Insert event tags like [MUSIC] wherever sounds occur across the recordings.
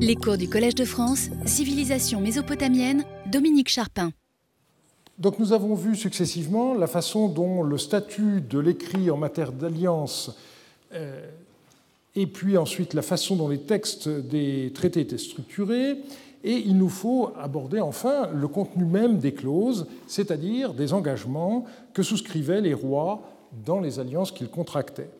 Les cours du Collège de France, Civilisation mésopotamienne, Dominique Charpin. Donc nous avons vu successivement la façon dont le statut de l'écrit en matière d'alliance euh, et puis ensuite la façon dont les textes des traités étaient structurés, et il nous faut aborder enfin le contenu même des clauses, c'est-à-dire des engagements que souscrivaient les rois dans les alliances qu'ils contractaient.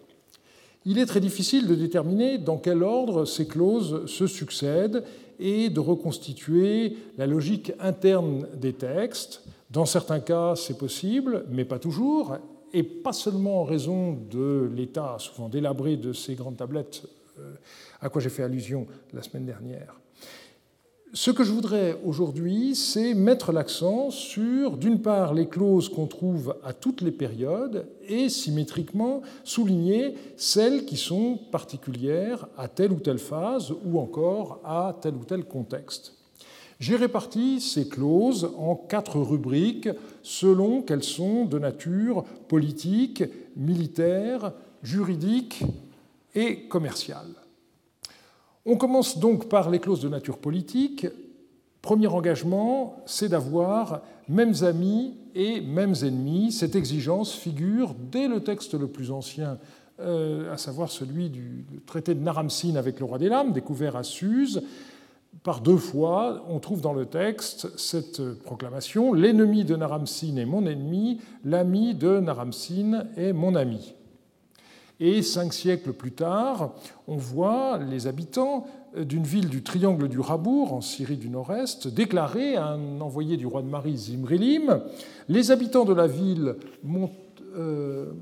Il est très difficile de déterminer dans quel ordre ces clauses se succèdent et de reconstituer la logique interne des textes. Dans certains cas, c'est possible, mais pas toujours, et pas seulement en raison de l'état souvent délabré de ces grandes tablettes euh, à quoi j'ai fait allusion la semaine dernière. Ce que je voudrais aujourd'hui, c'est mettre l'accent sur, d'une part, les clauses qu'on trouve à toutes les périodes et, symétriquement, souligner celles qui sont particulières à telle ou telle phase ou encore à tel ou tel contexte. J'ai réparti ces clauses en quatre rubriques selon qu'elles sont de nature politique, militaire, juridique et commerciale. On commence donc par les clauses de nature politique. Premier engagement, c'est d'avoir mêmes amis et mêmes ennemis. Cette exigence figure dès le texte le plus ancien, euh, à savoir celui du traité de Naramsin avec le roi des lames, découvert à Suse. Par deux fois, on trouve dans le texte cette proclamation L'ennemi de Naramsin est mon ennemi, l'ami de Naramsin est mon ami. Et cinq siècles plus tard, on voit les habitants d'une ville du triangle du Rabour, en Syrie du Nord-Est, déclarer à un envoyé du roi de Marie, Zimrilim Les habitants de la ville m'ont euh,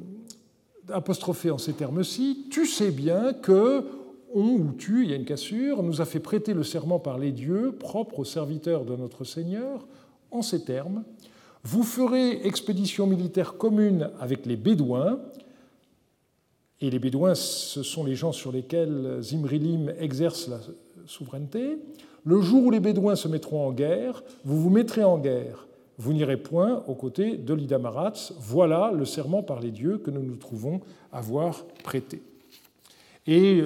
apostrophé en ces termes-ci Tu sais bien que on ou tu, il y a une cassure, nous a fait prêter le serment par les dieux, propre aux serviteurs de notre Seigneur, en ces termes Vous ferez expédition militaire commune avec les Bédouins et les Bédouins, ce sont les gens sur lesquels Zimrilim exerce la souveraineté. Le jour où les Bédouins se mettront en guerre, vous vous mettrez en guerre. Vous n'irez point aux côtés de l'Idamarats. Voilà le serment par les dieux que nous nous trouvons avoir prêté. Et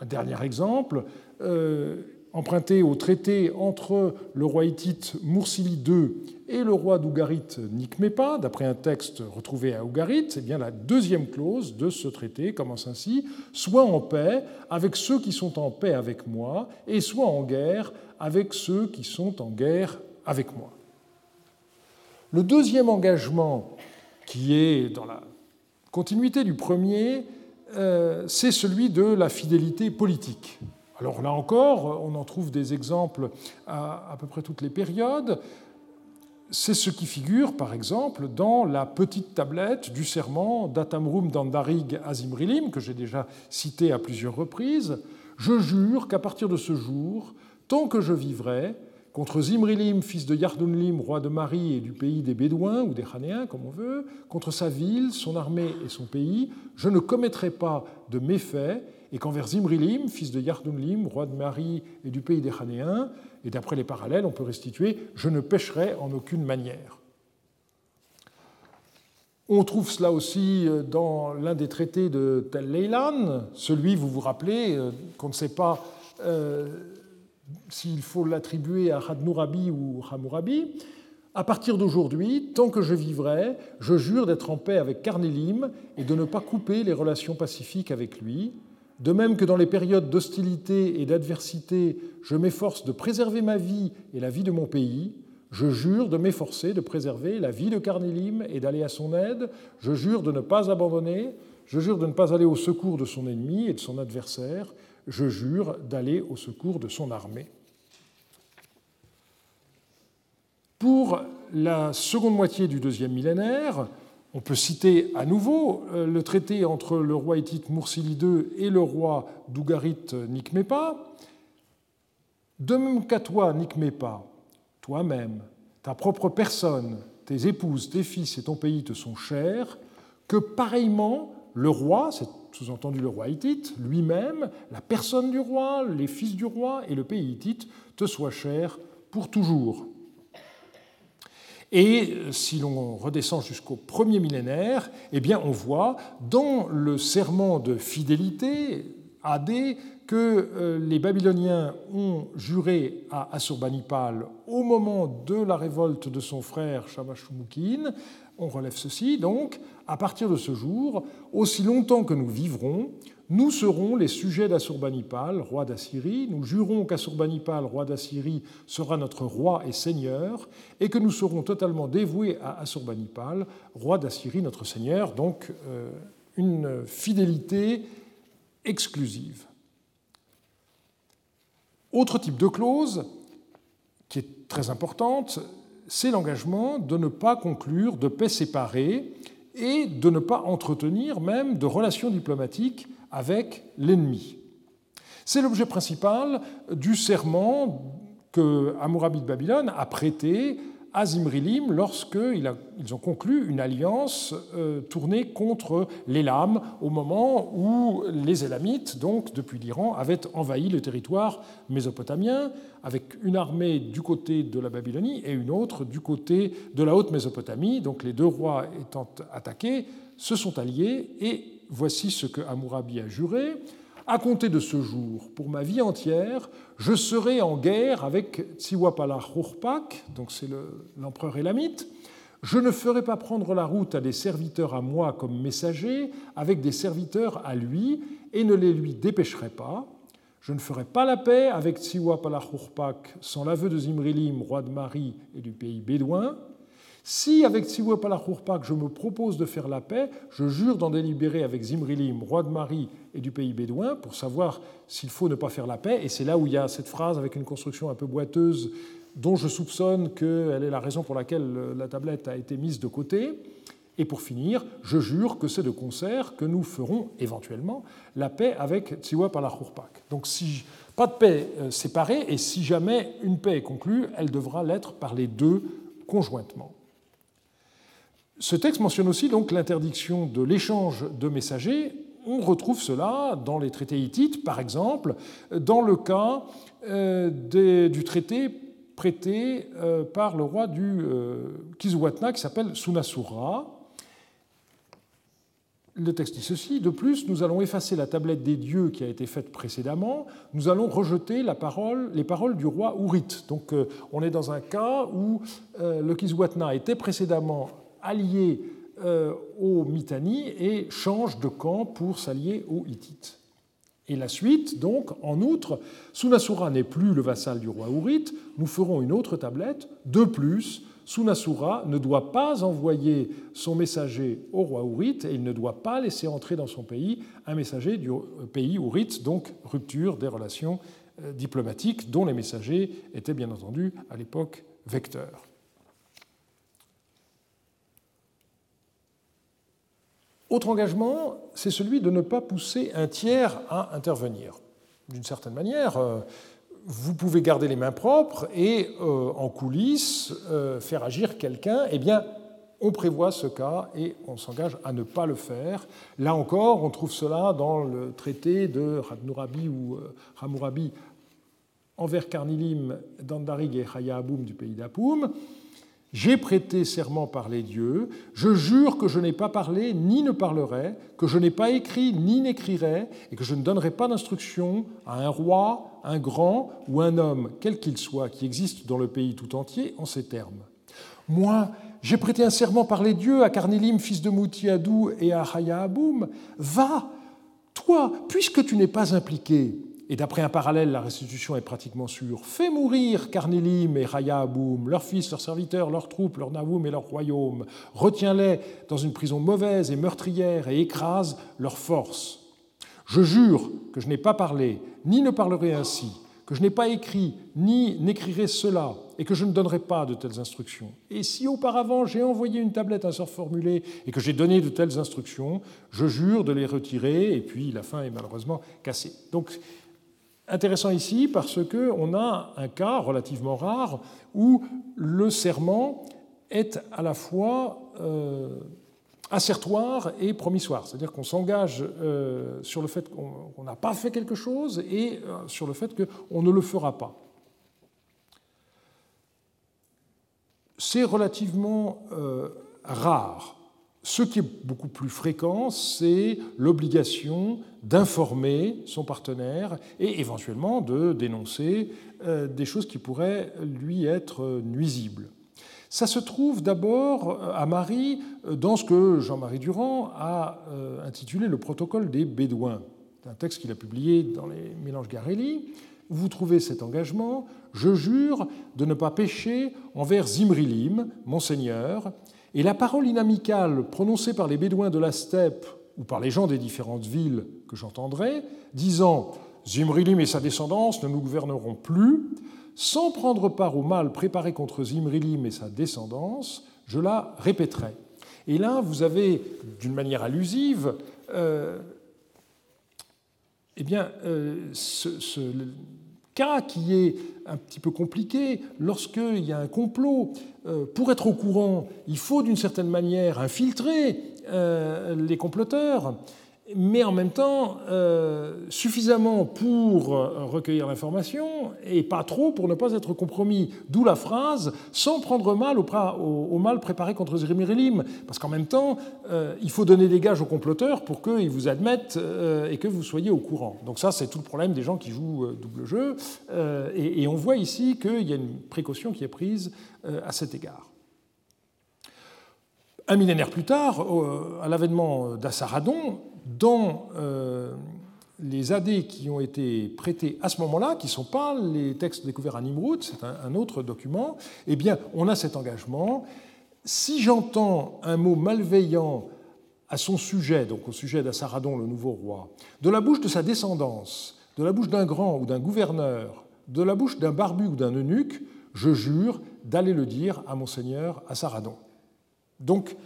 un dernier exemple, euh, emprunté au traité entre le roi hittite Mursili II et le roi d'Ougarit Nikmepa, d'après un texte retrouvé à Ougarit, eh bien la deuxième clause de ce traité commence ainsi Sois en paix avec ceux qui sont en paix avec moi, et sois en guerre avec ceux qui sont en guerre avec moi. Le deuxième engagement, qui est dans la continuité du premier, euh, c'est celui de la fidélité politique. Alors là encore, on en trouve des exemples à à peu près toutes les périodes. C'est ce qui figure, par exemple, dans la petite tablette du serment d'Atamrum d'Andarig Azimrilim, que j'ai déjà cité à plusieurs reprises. Je jure qu'à partir de ce jour, tant que je vivrai, contre Zimrilim, fils de Yardunlim, roi de Marie et du pays des Bédouins ou des Chanéens, comme on veut, contre sa ville, son armée et son pays, je ne commettrai pas de méfaits et qu'envers Zimrilim, fils de Yardunlim, roi de Marie et du pays des Chanéens, et d'après les parallèles, on peut restituer Je ne pêcherai en aucune manière. On trouve cela aussi euh, dans l'un des traités de Tel Leilan, celui, vous vous rappelez, euh, qu'on ne sait pas euh, s'il faut l'attribuer à Hadnourabi ou Hammurabi. À partir d'aujourd'hui, tant que je vivrai, je jure d'être en paix avec Carnélim et de ne pas couper les relations pacifiques avec lui, de même que dans les périodes d'hostilité et d'adversité, je m'efforce de préserver ma vie et la vie de mon pays, je jure de m'efforcer de préserver la vie de Carnélim et d'aller à son aide, je jure de ne pas abandonner, je jure de ne pas aller au secours de son ennemi et de son adversaire, je jure d'aller au secours de son armée. Pour la seconde moitié du deuxième millénaire, on peut citer à nouveau euh, le traité entre le roi hittite Mursili II et le roi d'Ougarit Nikmepa. De même qu'à toi, Nikmepa, toi-même, ta propre personne, tes épouses, tes fils et ton pays te sont chers, que pareillement le roi, c'est sous-entendu le roi hittite, lui-même, la personne du roi, les fils du roi et le pays hittite te soient chers pour toujours. Et euh, si l'on redescend jusqu'au premier millénaire, eh on voit dans le serment de fidélité, AD, que euh, les Babyloniens ont juré à Assurbanipal au moment de la révolte de son frère Shamashumukin. On relève ceci, donc, à partir de ce jour, aussi longtemps que nous vivrons, nous serons les sujets d'Assurbanipal, roi d'Assyrie. Nous jurons qu'Assurbanipal, roi d'Assyrie, sera notre roi et seigneur, et que nous serons totalement dévoués à Assurbanipal, roi d'Assyrie, notre seigneur. Donc, euh, une fidélité exclusive. Autre type de clause qui est très importante, c'est l'engagement de ne pas conclure de paix séparée et de ne pas entretenir même de relations diplomatiques avec l'ennemi. C'est l'objet principal du serment que Hammurabi de Babylone a prêté à Zimrilim lorsqu'ils ont conclu une alliance euh, tournée contre l'Élam au moment où les Élamites, donc depuis l'Iran, avaient envahi le territoire mésopotamien avec une armée du côté de la Babylonie et une autre du côté de la haute Mésopotamie. Donc les deux rois étant attaqués, se sont alliés et voici ce que Hammurabi a juré. À compter de ce jour, pour ma vie entière, je serai en guerre avec Tsiwapala Khurpak, donc c'est l'empereur élamite. Je ne ferai pas prendre la route à des serviteurs à moi comme messagers, avec des serviteurs à lui, et ne les lui dépêcherai pas. Je ne ferai pas la paix avec Tsiwapala Khurpak sans l'aveu de Zimrilim, roi de Marie et du pays bédouin. Si, avec Tsiwa Palachurpak, je me propose de faire la paix, je jure d'en délibérer avec Zimrilim, roi de Marie et du pays bédouin, pour savoir s'il faut ne pas faire la paix. Et c'est là où il y a cette phrase avec une construction un peu boiteuse, dont je soupçonne qu'elle est la raison pour laquelle la tablette a été mise de côté. Et pour finir, je jure que c'est de concert que nous ferons éventuellement la paix avec Tsiwa Palachurpak. Donc, si pas de paix euh, séparée, et si jamais une paix est conclue, elle devra l'être par les deux conjointement. Ce texte mentionne aussi donc l'interdiction de l'échange de messagers. On retrouve cela dans les traités hittites, par exemple, dans le cas euh, du traité prêté euh, par le roi du euh, Kizuwatna qui s'appelle Sunasura. Le texte dit ceci. De plus, nous allons effacer la tablette des dieux qui a été faite précédemment. Nous allons rejeter les paroles du roi Ourit. Donc, on est dans un cas où le Kiswatna était précédemment allié euh, aux Mitanni et change de camp pour s'allier aux Hittites. Et la suite, donc, en outre, Sunasura n'est plus le vassal du roi Ourite, nous ferons une autre tablette. De plus, Sunasura ne doit pas envoyer son messager au roi Ourite et il ne doit pas laisser entrer dans son pays un messager du pays Ourite, donc rupture des relations euh, diplomatiques dont les messagers étaient bien entendu à l'époque vecteurs. Autre engagement, c'est celui de ne pas pousser un tiers à intervenir. D'une certaine manière, euh, vous pouvez garder les mains propres et euh, en coulisses euh, faire agir quelqu'un. Eh bien, on prévoit ce cas et on s'engage à ne pas le faire. Là encore, on trouve cela dans le traité de Radnurabi ou Hammurabi envers Karnilim, Dandarig et Hayaboum du pays d'Apoum. J'ai prêté serment par les dieux, je jure que je n'ai pas parlé ni ne parlerai, que je n'ai pas écrit ni n'écrirai, et que je ne donnerai pas d'instruction à un roi, un grand ou un homme, quel qu'il soit, qui existe dans le pays tout entier, en ces termes. Moi, j'ai prêté un serment par les dieux à Carnélim, fils de Moutiadou, et à Hayahaboum. Va, toi, puisque tu n'es pas impliqué, et d'après un parallèle, la restitution est pratiquement sûre, fais mourir Karnélim et Rayaboum, leurs fils, leurs serviteurs, leurs troupes, leurs Naoum et leurs royaumes, retiens-les dans une prison mauvaise et meurtrière et écrase leurs forces. Je jure que je n'ai pas parlé, ni ne parlerai ainsi, que je n'ai pas écrit, ni n'écrirai cela, et que je ne donnerai pas de telles instructions. Et si auparavant j'ai envoyé une tablette à sort formulé et que j'ai donné de telles instructions, je jure de les retirer, et puis la fin est malheureusement cassée. Donc Intéressant ici parce qu'on a un cas relativement rare où le serment est à la fois euh, assertoire et promissoire, c'est-à-dire qu'on s'engage euh, sur le fait qu'on n'a pas fait quelque chose et euh, sur le fait qu'on ne le fera pas. C'est relativement rare Ce qui est beaucoup plus fréquent, c'est l'obligation d'informer son partenaire et éventuellement de dénoncer euh, des choses qui pourraient lui être nuisibles. Ça se trouve d'abord à Marie dans ce que Jean-Marie Durand a euh, intitulé le protocole des Bédouins. Un texte qu'il a publié dans les Mélanges Garelli. Vous trouvez cet engagement Je jure de ne pas pécher envers Zimrilim, mon seigneur, et la parole inamicale prononcée par les Bédouins de la steppe ou par les gens des différentes villes que j'entendrai, disant Zimrilim et sa descendance ne nous gouverneront plus, sans prendre part au mal préparé contre Zimrilim et sa descendance, je la répéterai. Et là, vous avez, d'une manière allusive, euh, eh bien, euh, ce, ce, cas qui est un petit peu compliqué. Lorsqu'il y a un complot, euh, pour être au courant, il faut d'une certaine manière infiltrer euh, les comploteurs mais en même temps euh, suffisamment pour recueillir l'information et pas trop pour ne pas être compromis. D'où la phrase sans prendre mal au, mal préparé contre Zrimirilim. Parce qu'en même temps, euh, il faut donner des gages aux comploteurs pour qu'ils vous admettent euh, et que vous soyez au courant. Donc ça, c'est tout le problème des gens qui jouent double jeu. Et, et, on voit ici qu'il y a une précaution qui est prise à cet égard. Un millénaire plus tard, à l'avènement d'Assaradon, dans euh, les AD qui ont été prêtés à ce moment-là, qui ne sont pas les textes découverts à Nimrud, c'est un, autre document, eh bien, on a cet engagement. Si j'entends un mot malveillant à son sujet, donc au sujet d'Assaradon, le nouveau roi, de la bouche de sa descendance, de la bouche d'un grand ou d'un gouverneur, de la bouche d'un barbu ou d'un eunuque, je jure d'aller le dire à mon seigneur Assaradon. Donc,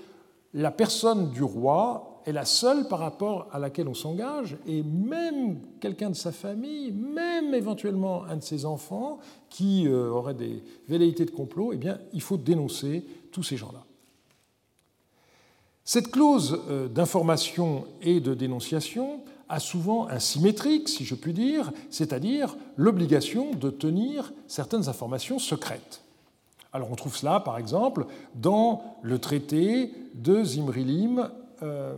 la personne du roi est la seule par rapport à laquelle on s'engage, et même quelqu'un de sa famille, même éventuellement un de ses enfants qui euh, aurait des velléités de complot, eh bien, il faut dénoncer tous ces gens-là. Cette clause euh, d'information et de dénonciation a souvent un symétrique, si je puis dire, c'est-à-dire l'obligation de tenir certaines informations secrètes. Alors on trouve cela, par exemple, dans le traité de Zimrilim euh,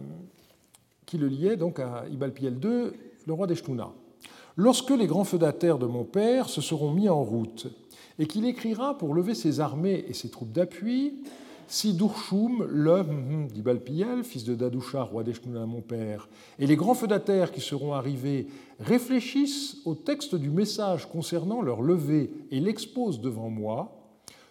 qui le liait donc à Ibalpiel II, le roi d'Eshtuna. Lorsque les grands feudataires de mon père se seront mis en route et qu'il écrira pour lever ses armées et ses troupes d'appui, si Durshum, l'homme d'Ibalpiel, fils de Dadoucha, roi d'Eshtuna, mon père, et les grands feudataires qui seront arrivés réfléchissent au texte du message concernant leur levée et l'exposent devant moi,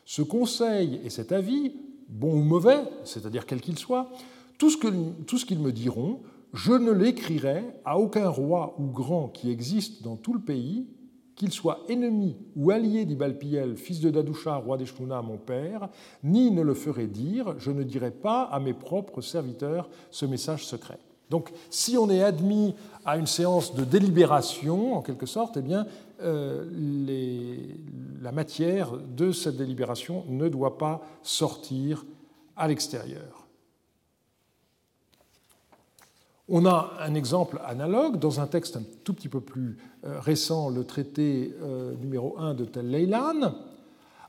ce conseil et cet avis, bon ou mauvais, c'est-à-dire quel qu'il soit, tout ce qu'ils me diront, je ne l'écrirai à aucun roi ou grand qui existe dans tout le pays, qu'il soit ennemi ou allié d'Ibalpiel, fils de Dadoucha, roi d'Eshnouna, mon père, ni ne le ferai dire, je ne dirai pas à mes propres serviteurs ce message secret. Donc, si on est admis à une séance de délibération, en quelque sorte, eh bien, euh, la matière de cette délibération ne doit pas sortir à l'extérieur. On a un exemple analogue dans un texte un tout petit peu plus euh, récent, le traité euh, numéro 1 de Tel Leilan.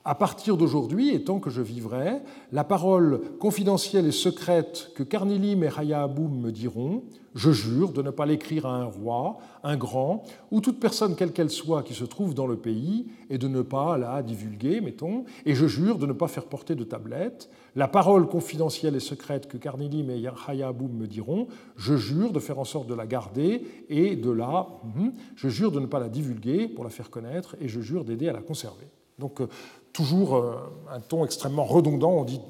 À partir d'aujourd'hui, et tant que je vivrai, la parole confidentielle et secrète que Carnilim et Hayaboum me diront, je jure de ne pas l'écrire à un roi, un grand, ou toute personne quelle qu'elle soit qui se trouve dans le pays, et de ne pas la divulguer, mettons, et je jure de ne pas faire porter de tablette. La parole confidentielle et secrète que Carnilim et Hayaboum me diront, je jure de faire en sorte de la garder et de la... Mhm, je jure de ne pas la divulguer pour la faire connaître, et je jure d'aider à la conserver. Donc euh, toujours euh, un ton extrêmement redondant, on dit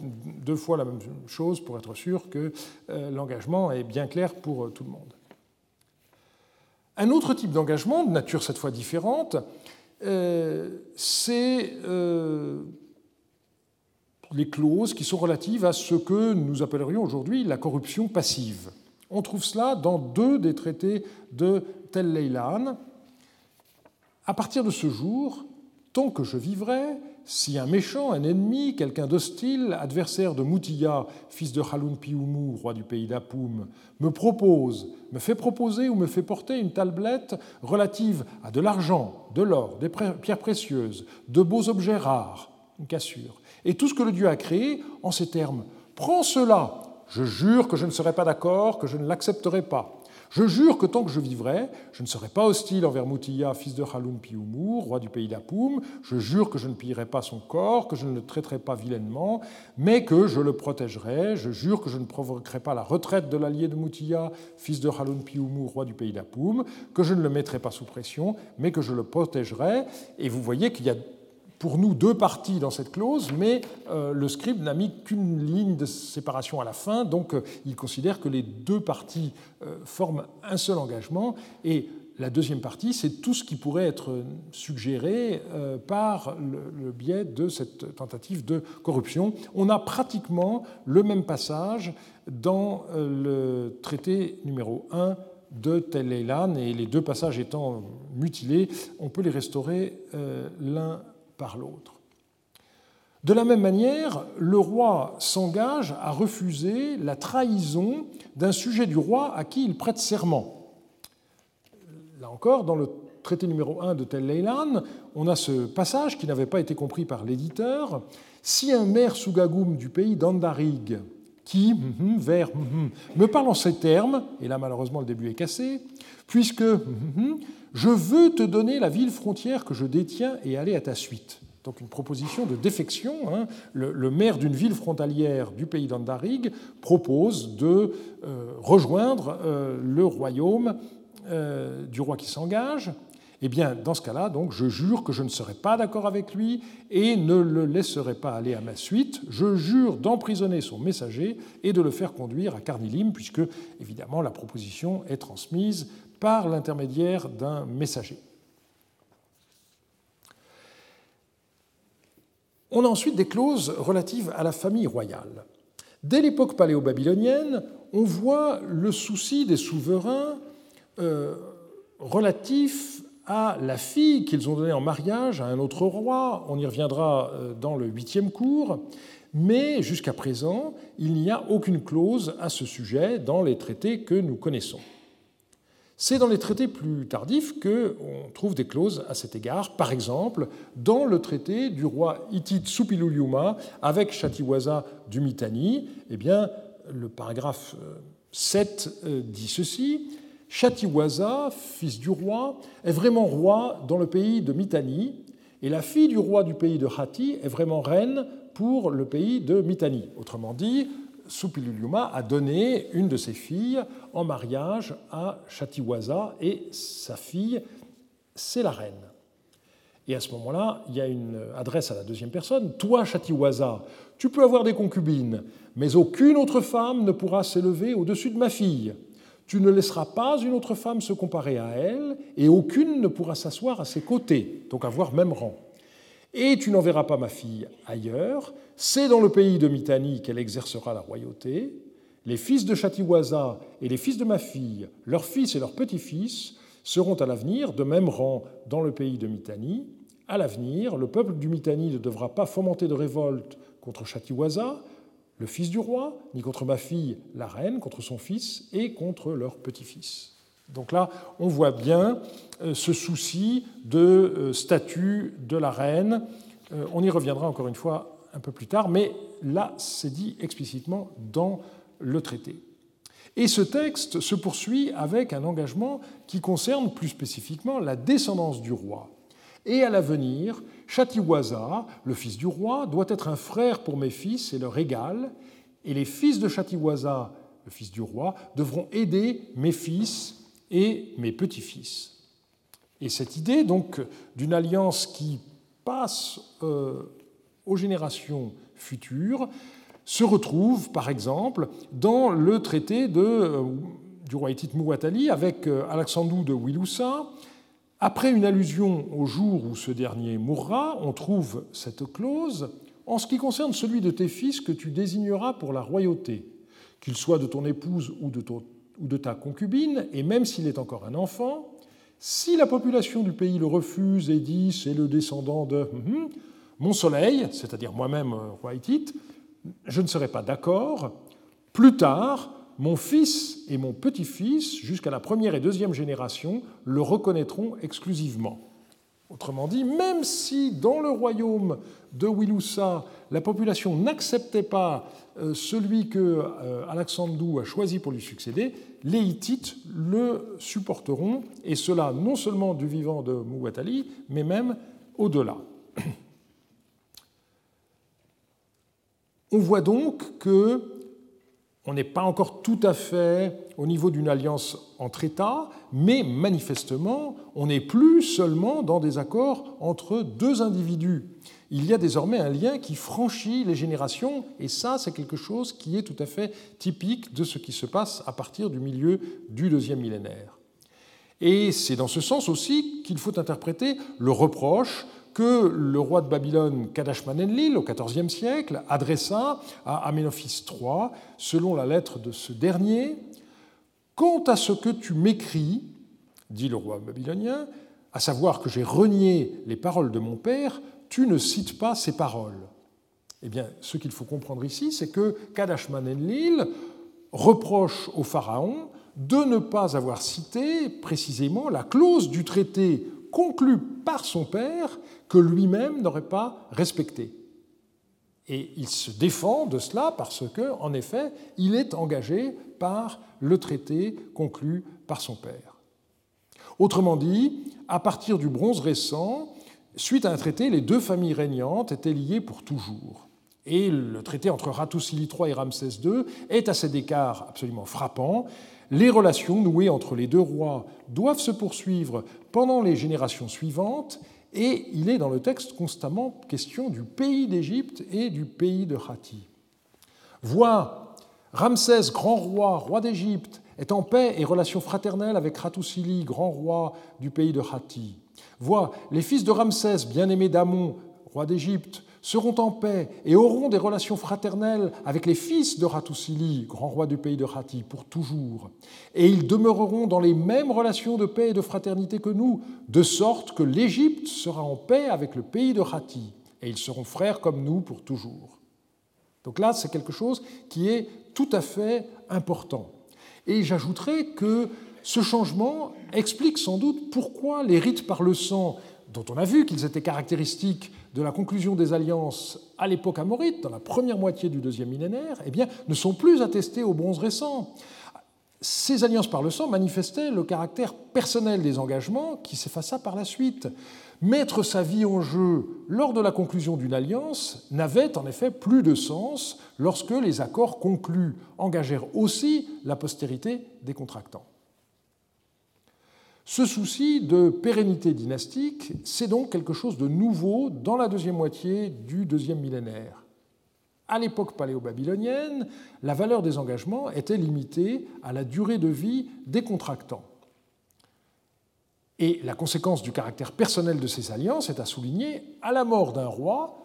deux fois la même chose pour être sûr que euh, l'engagement est bien clair pour tout le monde. Un autre type d'engagement, de nature cette fois différente, c'est les clauses qui sont relatives à ce que nous appellerions aujourd'hui la corruption passive. On trouve cela dans deux des traités de Tel Leilan. À partir de ce jour, tant que je vivrai, si un méchant, un ennemi, quelqu'un d'hostile, adversaire de Moutiya, fils de Khaloun Pioumu, roi du pays d'Apoum, me propose, me fait proposer ou me fait porter une tablette relative à de l'argent, de l'or, des pierres précieuses, de beaux objets rares, une cassure, et tout ce que le Dieu a créé en ces termes, prends cela. Je jure que je ne serai pas d'accord, que je ne l'accepterai pas. Je jure que tant que je vivrai, je ne serai pas hostile envers Moutiya, fils de Khaloun Pioumou, roi du pays d'Apoum. Je jure que je ne pillerai pas son corps, que je ne le traiterai pas vilainement, mais que je le protégerai. Je jure que je ne provoquerai pas la retraite de l'allié de Moutiya, fils de Khaloun Pioumou, roi du pays d'Apoum, que je ne le mettrai pas sous pression, mais que je le protégerai. Et vous voyez qu'il y a pour nous deux parties dans cette clause, mais euh, le scribe n'a mis qu'une ligne de séparation à la fin, donc euh, il considère que les deux parties euh, forment un seul engagement, et la deuxième partie, c'est tout ce qui pourrait être suggéré par le, biais de cette tentative de corruption. On a pratiquement le même passage dans le traité numéro 1 de Tel et les deux passages étant mutilés, on peut les restaurer l'un par l'autre. De la même manière, le roi s'engage à refuser la trahison d'un sujet du roi à qui il prête serment. Là encore, dans le traité numéro 1 de Tel Leilan, on a ce passage qui n'avait pas été compris par l'éditeur. Si un maire Sougagoum du pays d'Andarig, qui, hum, hum, vers, hum, me parle en ces termes, et là malheureusement le début est cassé, puisque je veux te donner la ville frontière que je détiens et aller à ta suite. Donc une proposition de défection. Hein. Le, maire d'une ville frontalière du pays d'Andarig propose de euh, rejoindre euh, le royaume euh, du roi qui s'engage. Eh bien, dans ce cas-là, donc, je jure que je ne serai pas d'accord avec lui et ne le laisserai pas aller à ma suite. Je jure d'emprisonner son messager et de le faire conduire à Carnilim, puisque, évidemment, la proposition est transmise par l'intermédiaire d'un messager. On a ensuite des clauses relatives à la famille royale. Dès l'époque paléo-babylonienne, on voit le souci des souverains euh, relatif à la fille qu'ils ont donnée en mariage à un autre roi. On y reviendra euh, dans le huitième cours. Mais jusqu'à présent, il n'y a aucune clause à ce sujet dans les traités que nous connaissons. C'est dans les traités plus tardifs qu'on trouve des clauses à cet égard. Par exemple, dans le traité du roi hittite Supiluliyuma avec Chatiwaza du Mitanni, eh bien, le paragraphe 7 euh, euh, dit ceci Chatiwaza, fils du roi, est vraiment roi dans le pays de Mitanni, et la fille du roi du pays de Hati est vraiment reine pour le pays de Mitanni. Autrement dit, Supiluliyuma a donné une de ses filles en mariage à Chatiwaza et sa fille, c'est la reine. Et à ce moment-là, il y a une adresse à la deuxième personne. Toi, Chatiwaza, tu peux avoir des concubines, mais aucune autre femme ne pourra s'élever au-dessus de ma fille. Tu ne laisseras pas une autre femme se comparer à elle, et aucune ne pourra s'asseoir à ses côtés, donc avoir même rang. Et tu n'enverras pas ma fille ailleurs, c'est dans le pays de Mitanni qu'elle exercera la royauté. Les fils de Chatiwaza et les fils de ma fille, leurs fils et leurs petits-fils, seront à l'avenir de même rang dans le pays de Mitanni. À l'avenir, le peuple du Mitanni ne devra pas fomenter de révolte contre Chatiwaza, le fils du roi, ni contre ma fille, la reine, contre son fils et contre leurs petits-fils. Donc là, on voit bien euh, ce souci de euh, statut de la reine. Euh, on y reviendra encore une fois un peu plus tard, mais là, c'est dit explicitement dans le traité. Et ce texte se poursuit avec un engagement qui concerne plus spécifiquement la descendance du roi. Et à l'avenir, Chatiwaza, le fils du roi, doit être un frère pour mes fils et leur égal, et les fils de Chatiwaza, le fils du roi, devront aider mes fils et mes petits-fils. Et cette idée donc d'une alliance qui passe euh, aux générations futures se retrouve, par exemple, dans le traité euh, du roi hittite avec euh, Alexandou de Wilusa. Après une allusion au jour où ce dernier mourra, on trouve cette clause en ce qui concerne celui de tes fils que tu désigneras pour la royauté, qu'il soit de ton épouse ou de, ou de ta concubine, et même s'il est encore un enfant, si la population du pays le refuse et dit c'est le descendant de hum, hum, mon soleil, c'est-à-dire moi-même, euh, roi hittite, je ne serai pas d'accord. Plus tard, mon fils et mon petit-fils, jusqu'à la première et deuxième génération, le reconnaîtront exclusivement. Autrement dit, même si dans le royaume de Wilusa, la population n'acceptait pas celui que euh, Alexandre a choisi pour lui succéder, les Hittites le supporteront, et cela non seulement du vivant de Muwatalli, mais même au-delà. [CLEARS THROAT] On voit donc que on n'est pas encore tout à fait au niveau d'une alliance entre États, mais manifestement, on n'est plus seulement dans des accords entre deux individus. Il y a désormais un lien qui franchit les générations, et ça, c'est quelque chose qui est tout à fait typique de ce qui se passe à partir du milieu du deuxième millénaire. Et c'est dans ce sens aussi qu'il faut interpréter le reproche que le roi de Babylone, Kadashman-Enlil, au XIVe siècle, adressa à Amenophis III, selon la lettre de ce dernier Quant à ce que tu m'écris, dit le roi babylonien, à savoir que j'ai renié les paroles de mon père, tu ne cites pas ces paroles. Eh bien, ce qu'il faut comprendre ici, c'est que Kadashman-Enlil reproche au pharaon de ne pas avoir cité précisément la clause du traité conclu par son père que lui-même n'aurait pas respecté. Et il se défend de cela parce que, en effet, il est engagé par le traité conclu par son père. Autrement dit, à partir du bronze récent, suite à un traité, les deux familles régnantes étaient liées pour toujours. Et le traité entre Ratusili III et Ramsès II est à cet écart absolument frappant. Les relations nouées entre les deux rois doivent se poursuivre pendant les générations suivantes et il est dans le texte constamment question du pays d'Égypte et du pays de Hatti. Voix Ramsès, grand roi, roi d'Égypte, est en paix et relation fraternelle avec Ratusili, grand roi du pays de Hatti. Voix les fils de Ramsès, bien-aimés d'Amon, roi d'Égypte, seront en paix et auront des relations fraternelles avec les fils de Ratusili, grand roi du pays de Hatti, pour toujours. Et ils demeureront dans les mêmes relations de paix et de fraternité que nous, de sorte que l'Égypte sera en paix avec le pays de Hatti, et ils seront frères comme nous pour toujours. Donc là, c'est quelque chose qui est tout à fait important. Et j'ajouterai que ce changement explique sans doute pourquoi les rites par le sang, dont on a vu qu'ils étaient caractéristiques de la conclusion des alliances à l'époque amorite, dans la première moitié du deuxième millénaire, eh bien, ne sont plus attestées au bronze récent. Ces alliances par le sang manifestaient le caractère personnel des engagements qui s'effaça par la suite. Mettre sa vie en jeu lors de la conclusion d'une alliance n'avait en effet plus de sens lorsque les accords conclus engagèrent aussi la postérité des contractants. Ce souci de pérennité dynastique, c'est donc quelque chose de nouveau dans la deuxième moitié du deuxième millénaire. À l'époque paléo-babylonienne, la valeur des engagements était limitée à la durée de vie des contractants. Et la conséquence du caractère personnel de ces alliances est à souligner, à la mort d'un roi,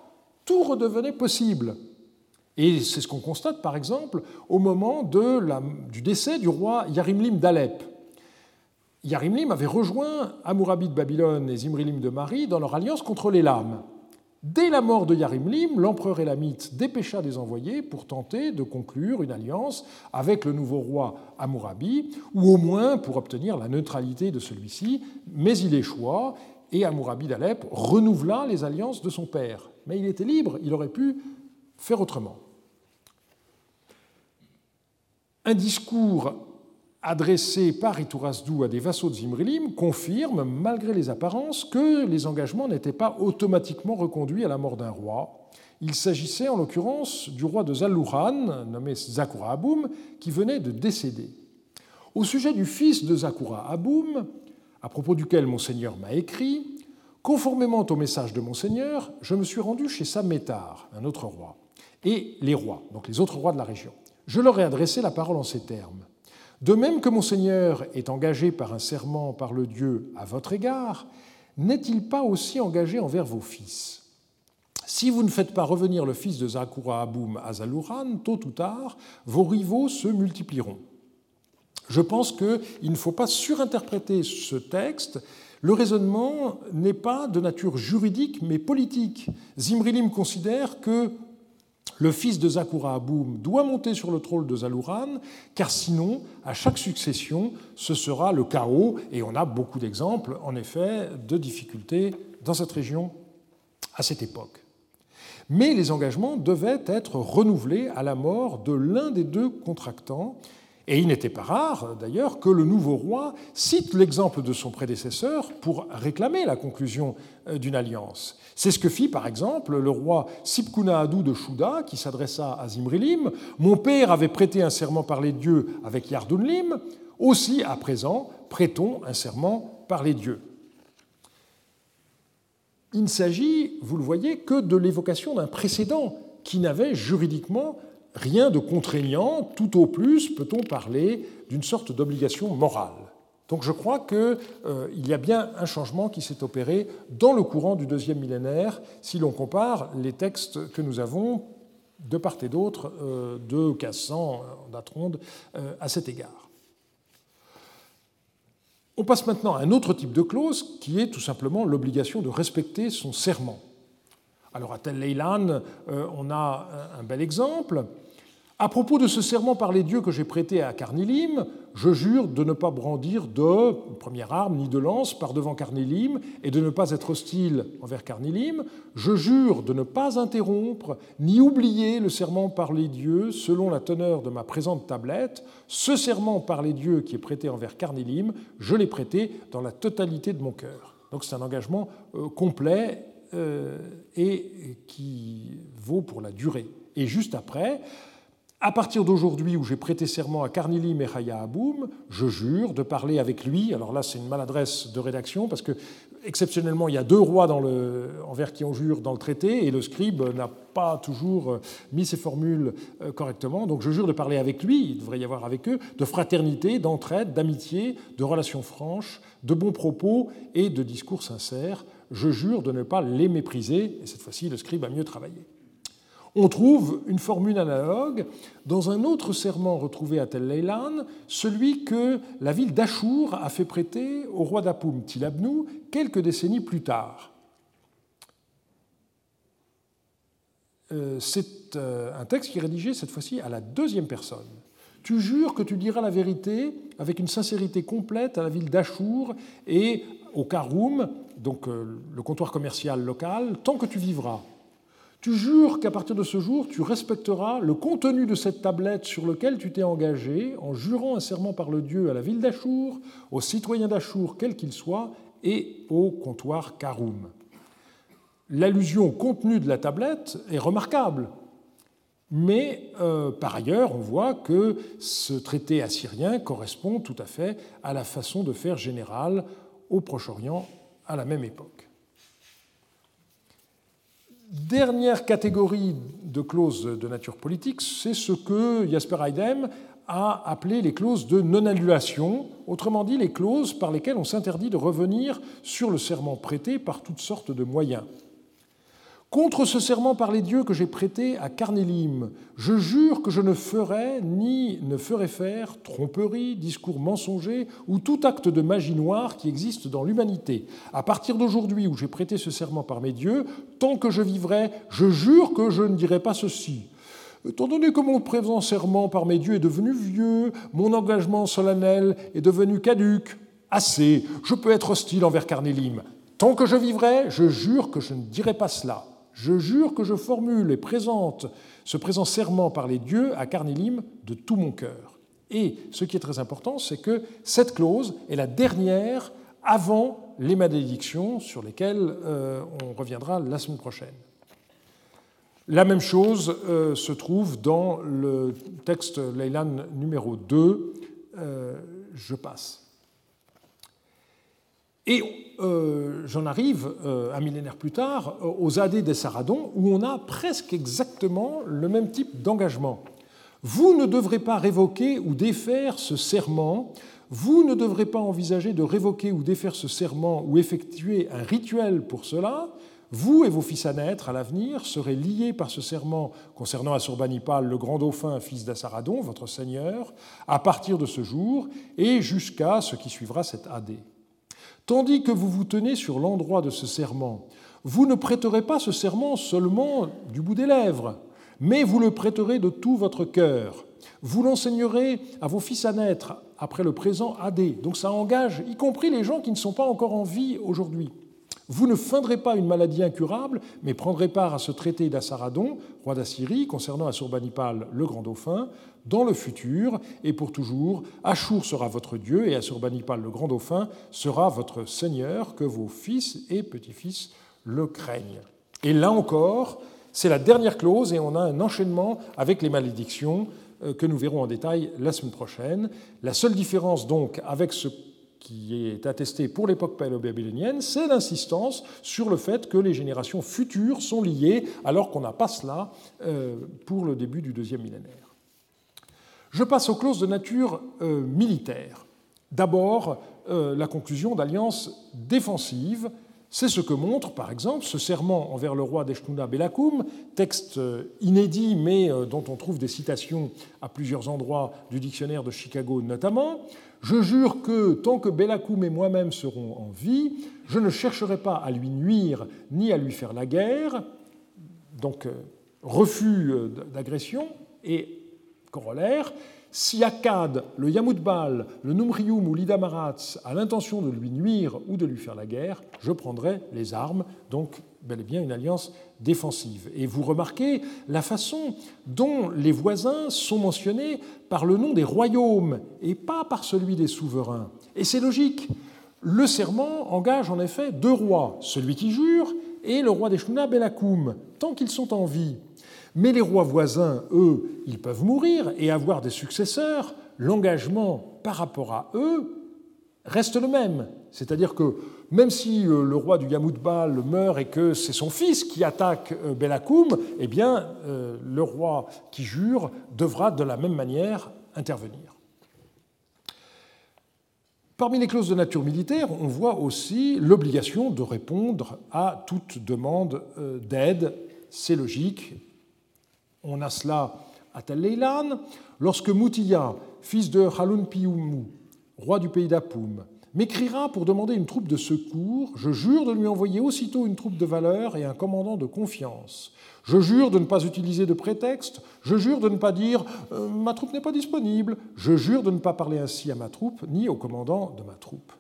tout redevenait possible. Et c'est ce qu'on constate par exemple au moment du décès du roi Yarimlim d'Alep. Yarimlim avait rejoint Amourabi de Babylone et Zimrilim de Marie dans leur alliance contre les lames. Dès la mort de Yarimlim, l'empereur élamite dépêcha des envoyés pour tenter de conclure une alliance avec le nouveau roi Amourabi, ou au moins pour obtenir la neutralité de celui-ci, mais il échoua et Amourabi d'Alep renouvela les alliances de son père. Mais il était libre, il aurait pu faire autrement. Un discours adressé par Iturasdu à des vassaux de Zimrilim confirme, malgré les apparences, que les engagements n'étaient pas automatiquement reconduits à la mort d'un roi. Il s'agissait en l'occurrence du roi de Zalouran, nommé Zakura Aboum, qui venait de décéder. Au sujet du fils de Zakura Aboum, à propos duquel Monseigneur m'a écrit, conformément au message de Monseigneur, je me suis rendu chez Samétar, un autre roi, et les rois, donc les autres rois de la région. Je leur ai adressé la parole en ces termes. De même que Monseigneur est engagé par un serment par le Dieu à votre égard, n'est-il pas aussi engagé envers vos fils? Si vous ne faites pas revenir le fils de Zakura Aboum à Zalouran, tôt ou tard, vos rivaux se multiplieront. Je pense qu'il ne faut pas surinterpréter ce texte. Le raisonnement n'est pas de nature juridique, mais politique. Zimrilim considère que le fils de Zakura Aboum doit monter sur le trône de Zalouran, car sinon, à chaque succession, ce sera le chaos, et on a beaucoup d'exemples, en effet, de difficultés dans cette région à cette époque. Mais les engagements devaient être renouvelés à la mort de l'un des deux contractants, et il n'était pas rare, d'ailleurs, que le nouveau roi cite l'exemple de son prédécesseur pour réclamer la conclusion euh, d'une alliance. C'est ce que fit, par exemple, le roi Sipkuna Adou de Shuda, qui s'adressa à Zimrilim. Mon père avait prêté un serment par les dieux avec Yardunlim. Aussi, à présent, prêtons un serment par les dieux. Il ne s'agit, vous le voyez, que de l'évocation d'un précédent qui n'avait juridiquement rien de contraignant, tout au plus peut-on parler d'une sorte d'obligation morale. Donc je crois qu'il euh, y a bien un changement qui s'est opéré dans le courant du deuxième millénaire si l'on compare les textes que nous avons de part et d'autre euh, de 1500 d'Atronde euh, à cet égard. On passe maintenant à un autre type de clause qui est tout simplement l'obligation de respecter son serment. Alors à Tel Leilan, euh, on a un bel exemple. À propos de ce serment par les dieux que j'ai prêté à Carnilim, je jure de ne pas brandir de première arme ni de lance par devant Carnilim et de ne pas être hostile envers Carnilim. Je jure de ne pas interrompre ni oublier le serment par les dieux selon la teneur de ma présente tablette. Ce serment par les dieux qui est prêté envers Carnilim, je l'ai prêté dans la totalité de mon cœur. Donc c'est un engagement euh, complet et qui vaut pour la durée. Et juste après, à partir d'aujourd'hui où j'ai prêté serment à Carnilim et Haya Aboum, je jure de parler avec lui. Alors là, c'est une maladresse de rédaction parce que exceptionnellement, il y a deux rois envers qui on jure dans le traité et le scribe n'a pas toujours euh, mis ses formules euh, correctement. Donc je jure de parler avec lui, il devrait y avoir avec eux, de fraternité, d'entraide, d'amitié, de relations franches, de bons propos et de discours sincères je jure de ne pas les mépriser, et cette fois-ci le scribe a mieux travaillé. On trouve une formule analogue dans un autre serment retrouvé à Tel Leilan, celui que la ville d'Achour a fait prêter au roi d'Apoum, Tilabnou, quelques décennies plus tard. Euh, c'est euh, un texte qui est rédigé cette fois-ci à la deuxième personne. Tu jures que tu diras la vérité avec une sincérité complète à la ville d'Achour et au Karoum, donc euh, le comptoir commercial local, tant que tu vivras. Tu jures qu'à partir de ce jour, tu respecteras le contenu de cette tablette sur lequel tu t'es engagé en jurant un serment par le Dieu à la ville d'Achour, aux citoyens d'Achour, quels qu'ils soient, et au comptoir Karoum. L'allusion au contenu de la tablette est remarquable, mais euh, par ailleurs, on voit que ce traité assyrien correspond tout à fait à la façon de faire générale au Proche-Orient à la même époque. Dernière catégorie de clauses de nature politique, c'est ce que Jasper Heidem a appelé les clauses de non-annulation, autrement dit les clauses par lesquelles on s'interdit de revenir sur le serment prêté par toutes sortes de moyens. Contre ce serment par les dieux que j'ai prêté à Carnélim, je jure que je ne ferai ni ne ferai faire tromperie, discours mensonger ou tout acte de magie noire qui existe dans l'humanité. À partir d'aujourd'hui où j'ai prêté ce serment par mes dieux, tant que je vivrai, je jure que je ne dirai pas ceci. Étant donné que mon présent serment par mes dieux est devenu vieux, mon engagement solennel est devenu caduque, assez, je peux être hostile envers Carnélim. Tant que je vivrai, je jure que je ne dirai pas cela. Je jure que je formule et présente ce présent serment par les dieux à Carnilim de tout mon cœur. Et ce qui est très important, c'est que cette clause est la dernière avant les malédictions sur lesquelles euh, on reviendra la semaine prochaine. La même chose euh, se trouve dans le texte Leylan numéro 2. Euh, je passe. Et euh, j'en arrive euh, un millénaire plus tard euh, aux AD des Saradons, où on a presque exactement le même type d'engagement. Vous ne devrez pas révoquer ou défaire ce serment, vous ne devrez pas envisager de révoquer ou défaire ce serment ou effectuer un rituel pour cela. Vous et vos fils à naître à l'avenir serez liés par ce serment concernant Assurbanipal, le grand dauphin, fils d'Assaradon, votre seigneur, à partir de ce jour et jusqu'à ce qui suivra cette AD. Tandis que vous vous tenez sur l'endroit de ce serment, vous ne prêterez pas ce serment seulement du bout des lèvres, mais vous le prêterez de tout votre cœur. Vous l'enseignerez à vos fils à naître après le présent AD. Donc ça engage y compris les gens qui ne sont pas encore en vie aujourd'hui. Vous ne feindrez pas une maladie incurable, mais prendrez part à ce traité d'Assaradon, roi d'Assyrie, concernant Assurbanipal, le grand dauphin, dans le futur et pour toujours. Achour sera votre Dieu et Assurbanipal, le grand dauphin, sera votre Seigneur, que vos fils et petits-fils le craignent. Et là encore, c'est la dernière clause et on a un enchaînement avec les malédictions euh, que nous verrons en détail la semaine prochaine. La seule différence donc avec ce qui est attesté pour l'époque paléo-babylonienne, c'est l'insistance sur le fait que les générations futures sont liées, alors qu'on n'a pas cela euh, pour le début du deuxième millénaire. Je passe aux clauses de nature euh, militaire. D'abord, la conclusion d'alliances défensives c'est ce que montre, par exemple, ce serment envers le roi d'Eshtuna Belakoum, texte euh, inédit mais euh, dont on trouve des citations à plusieurs endroits du dictionnaire de Chicago notamment. Je jure que tant que Belakoum et moi-même serons en vie, je ne chercherai pas à lui nuire ni à lui faire la guerre. Donc, euh, refus d'agression et corollaire, si Akkad, le Yamutbal, le Numrium ou l'Idamaratz a l'intention de lui nuire ou de lui faire la guerre, je prendrai les armes, donc bel et bien une alliance défensive. Et vous remarquez la façon dont les voisins sont mentionnés par le nom des royaumes et pas par celui des souverains. Et c'est logique. Le serment engage en effet deux rois, celui qui jure et le roi des Shuna Belakoum, tant qu'ils sont en vie. Mais les rois voisins, eux, ils peuvent mourir et avoir des successeurs. L'engagement par rapport à eux reste le même. C'est-à-dire que même si euh, le roi du Yamutbal meurt et que c'est son fils qui attaque euh, Belakoum, eh euh, le roi qui jure devra de la même manière intervenir. Parmi les clauses de nature militaire, on voit aussi l'obligation de répondre à toute demande d'aide. C'est logique, on a cela à Tel lorsque Moutiya, fils de Halun Piumu, roi du pays d'Apoum, m'écrira pour demander une troupe de secours, je jure de lui envoyer aussitôt une troupe de valeur et un commandant de confiance. Je jure de ne pas utiliser de prétexte, je jure de ne pas dire euh, ma troupe n'est pas disponible, je jure de ne pas parler ainsi à ma troupe ni au commandant de ma troupe.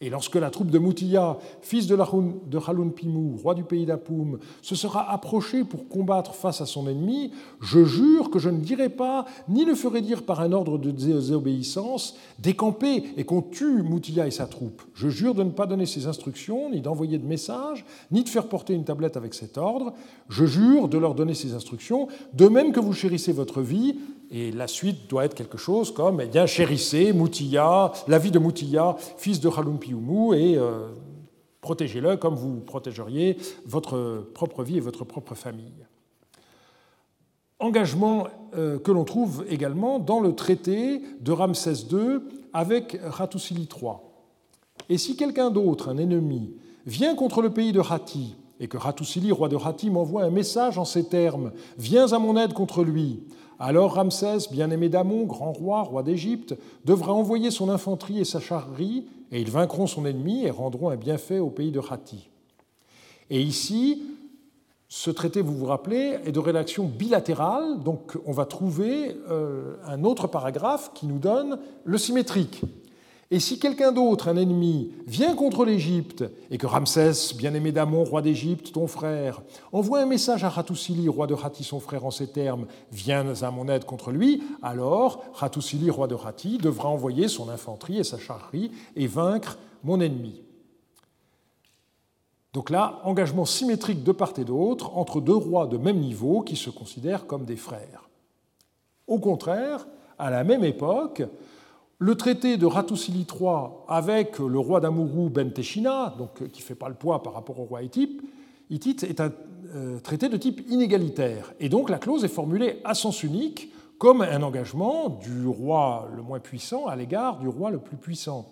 Et lorsque la troupe de Moutiya, fils de, Halun Pimou, roi du pays d'Apoum, se sera approchée pour combattre face à son ennemi, je jure que je ne dirai pas, ni ne ferai dire par un ordre de désobéissance, décamper et qu'on tue Moutiya et sa troupe. Je jure de ne pas donner ses instructions, ni d'envoyer de messages, ni de faire porter une tablette avec cet ordre. Je jure de leur donner ces instructions, de même que vous chérissez votre vie, et la suite doit être quelque chose comme eh bien, chérissez Moutiya, la vie de Moutiya, fils de Halumpiumu, et euh, protégez-le comme vous protégeriez votre propre vie et votre propre famille. Engagement euh, que l'on trouve également dans le traité de Ramsès II avec Ratusili III. Et si quelqu'un d'autre, un ennemi, vient contre le pays de Hati, et que Ratusili, roi de Hati, m'envoie un message en ces termes Viens à mon aide contre lui, alors Ramsès, bien-aimé d'Amon, grand roi, roi d'Égypte, devra envoyer son infanterie et sa charrerie, et ils vaincront son ennemi et rendront un bienfait au pays de Hatti. Et ici, ce traité, vous vous rappelez, est de rédaction bilatérale, donc on va trouver euh, un autre paragraphe qui nous donne le symétrique. Et si quelqu'un d'autre, un ennemi, vient contre l'Égypte, et que Ramsès, bien-aimé d'Amon, roi d'Égypte, ton frère, envoie un message à Ratousili, roi de Hatti, son frère, en ces termes Viens à mon aide contre lui, alors Ratousili, roi de Hatti, devra envoyer son infanterie et sa charrerie et vaincre mon ennemi. Donc là, engagement symétrique de part et d'autre entre deux rois de même niveau qui se considèrent comme des frères. Au contraire, à la même époque, le traité de Ratusili III avec le roi d'Amuru Benteshina, donc, euh, qui ne fait pas le poids par rapport au roi hittite, est un euh, traité de type inégalitaire. Et donc la clause est formulée à sens unique comme un engagement du roi le moins puissant à l'égard du roi le plus puissant.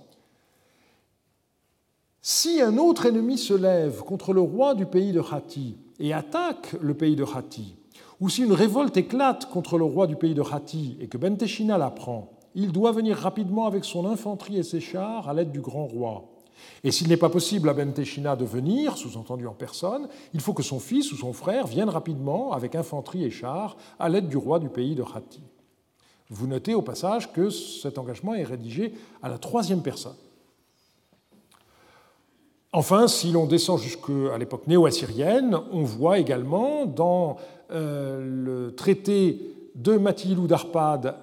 Si un autre ennemi se lève contre le roi du pays de Hatti et attaque le pays de Hatti, ou si une révolte éclate contre le roi du pays de Hatti et que Benteshina la prend, il doit venir rapidement avec son infanterie et ses chars à l'aide du grand roi. Et s'il n'est pas possible à Benteshina de venir, sous-entendu en personne, il faut que son fils ou son frère vienne rapidement avec infanterie et chars à l'aide du roi du pays de Hatti. Vous notez au passage que cet engagement est rédigé à la troisième personne. Enfin, si l'on descend jusqu'à l'époque néo-assyrienne, on voit également dans euh, le traité de Matilou d'Arpad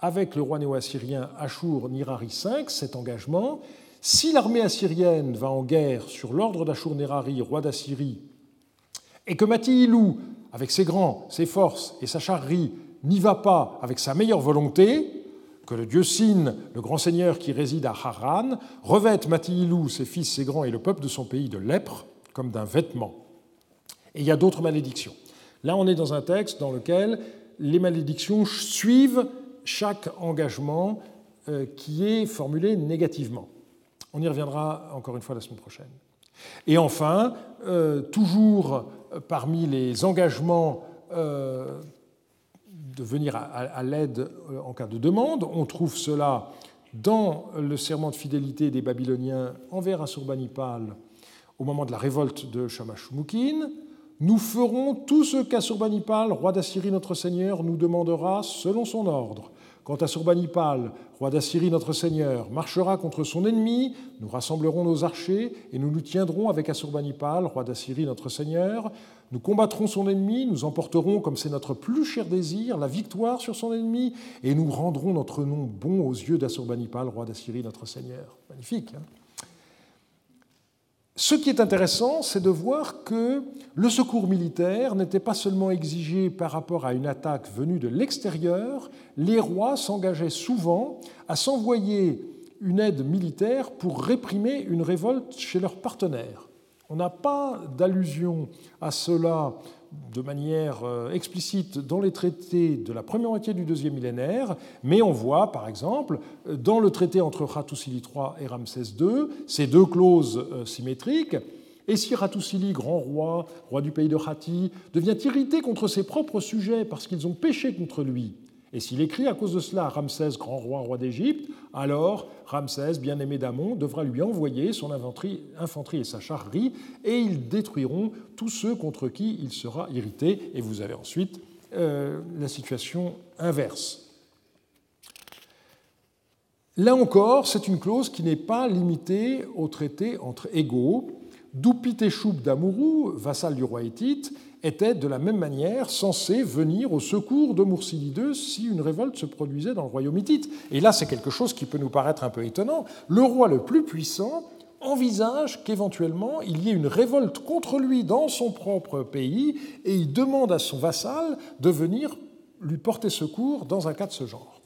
avec le roi néo-assyrien Ashur Nirari V cet engagement. Si l'armée assyrienne va en guerre sur l'ordre d'Ashur Nirari, roi d'Assyrie, et que Matilou, avec ses grands, ses forces et sa charrerie, n'y va pas avec sa meilleure volonté, que le dieu Sin, le grand seigneur qui réside à Haran, revête Matilou, ses fils, ses grands et le peuple de son pays de lèpre comme d'un vêtement. Et il y a d'autres malédictions. Là, on est dans un texte dans lequel les malédictions suivent chaque engagement euh, qui est formulé négativement. On y reviendra encore une fois la semaine prochaine. Et enfin, euh, toujours parmi les engagements euh, de venir à, l'aide en cas de demande, on trouve cela dans le serment de fidélité des Babyloniens envers Assurbanipal au moment de la révolte de Shamash-Shumukin, nous ferons tout ce qu'Assurbanipal, roi d'Assyrie notre Seigneur, nous demandera selon son ordre. Quant à Surbanipal, roi d'Assyrie notre Seigneur, marchera contre son ennemi, nous rassemblerons nos archers et nous nous tiendrons avec Assurbanipal, roi d'Assyrie notre Seigneur. Nous combattrons son ennemi, nous emporterons, comme c'est notre plus cher désir, la victoire sur son ennemi et nous rendrons notre nom bon aux yeux d'Assurbanipal, roi d'Assyrie notre Seigneur. Magnifique. Hein? Ce qui est intéressant, c'est de voir que le secours militaire n'était pas seulement exigé par rapport à une attaque venue de l'extérieur, les rois s'engageaient souvent à s'envoyer une aide militaire pour réprimer une révolte chez leurs partenaires. On n'a pas d'allusion à cela de manière euh, explicite dans les traités de la première moitié du deuxième millénaire, mais on voit par exemple dans le traité entre Hattusili III et Ramsès II ces deux clauses euh, symétriques. Et si Hattusili, grand roi, roi du pays de Hatti, devient irrité contre ses propres sujets parce qu'ils ont péché contre lui, et s'il écrit à cause de cela Ramsès, grand roi, roi d'Égypte, alors Ramsès, bien-aimé d'Amon, devra lui envoyer son infanterie et sa charrerie, et ils détruiront tous ceux contre qui il sera irrité. Et vous avez ensuite euh, la situation inverse. Là encore, c'est une clause qui n'est pas limitée au traité entre égaux. Doupiteshoub d'Amourou, vassal du roi Hétite, était de la même manière censé venir au secours de Mursili II si une révolte se produisait dans le royaume hittite. Et là, c'est quelque chose qui peut nous paraître un peu étonnant. Le roi le plus puissant envisage qu'éventuellement il y ait une révolte contre lui dans son propre pays et il demande à son vassal de venir lui porter secours dans un cas de ce genre.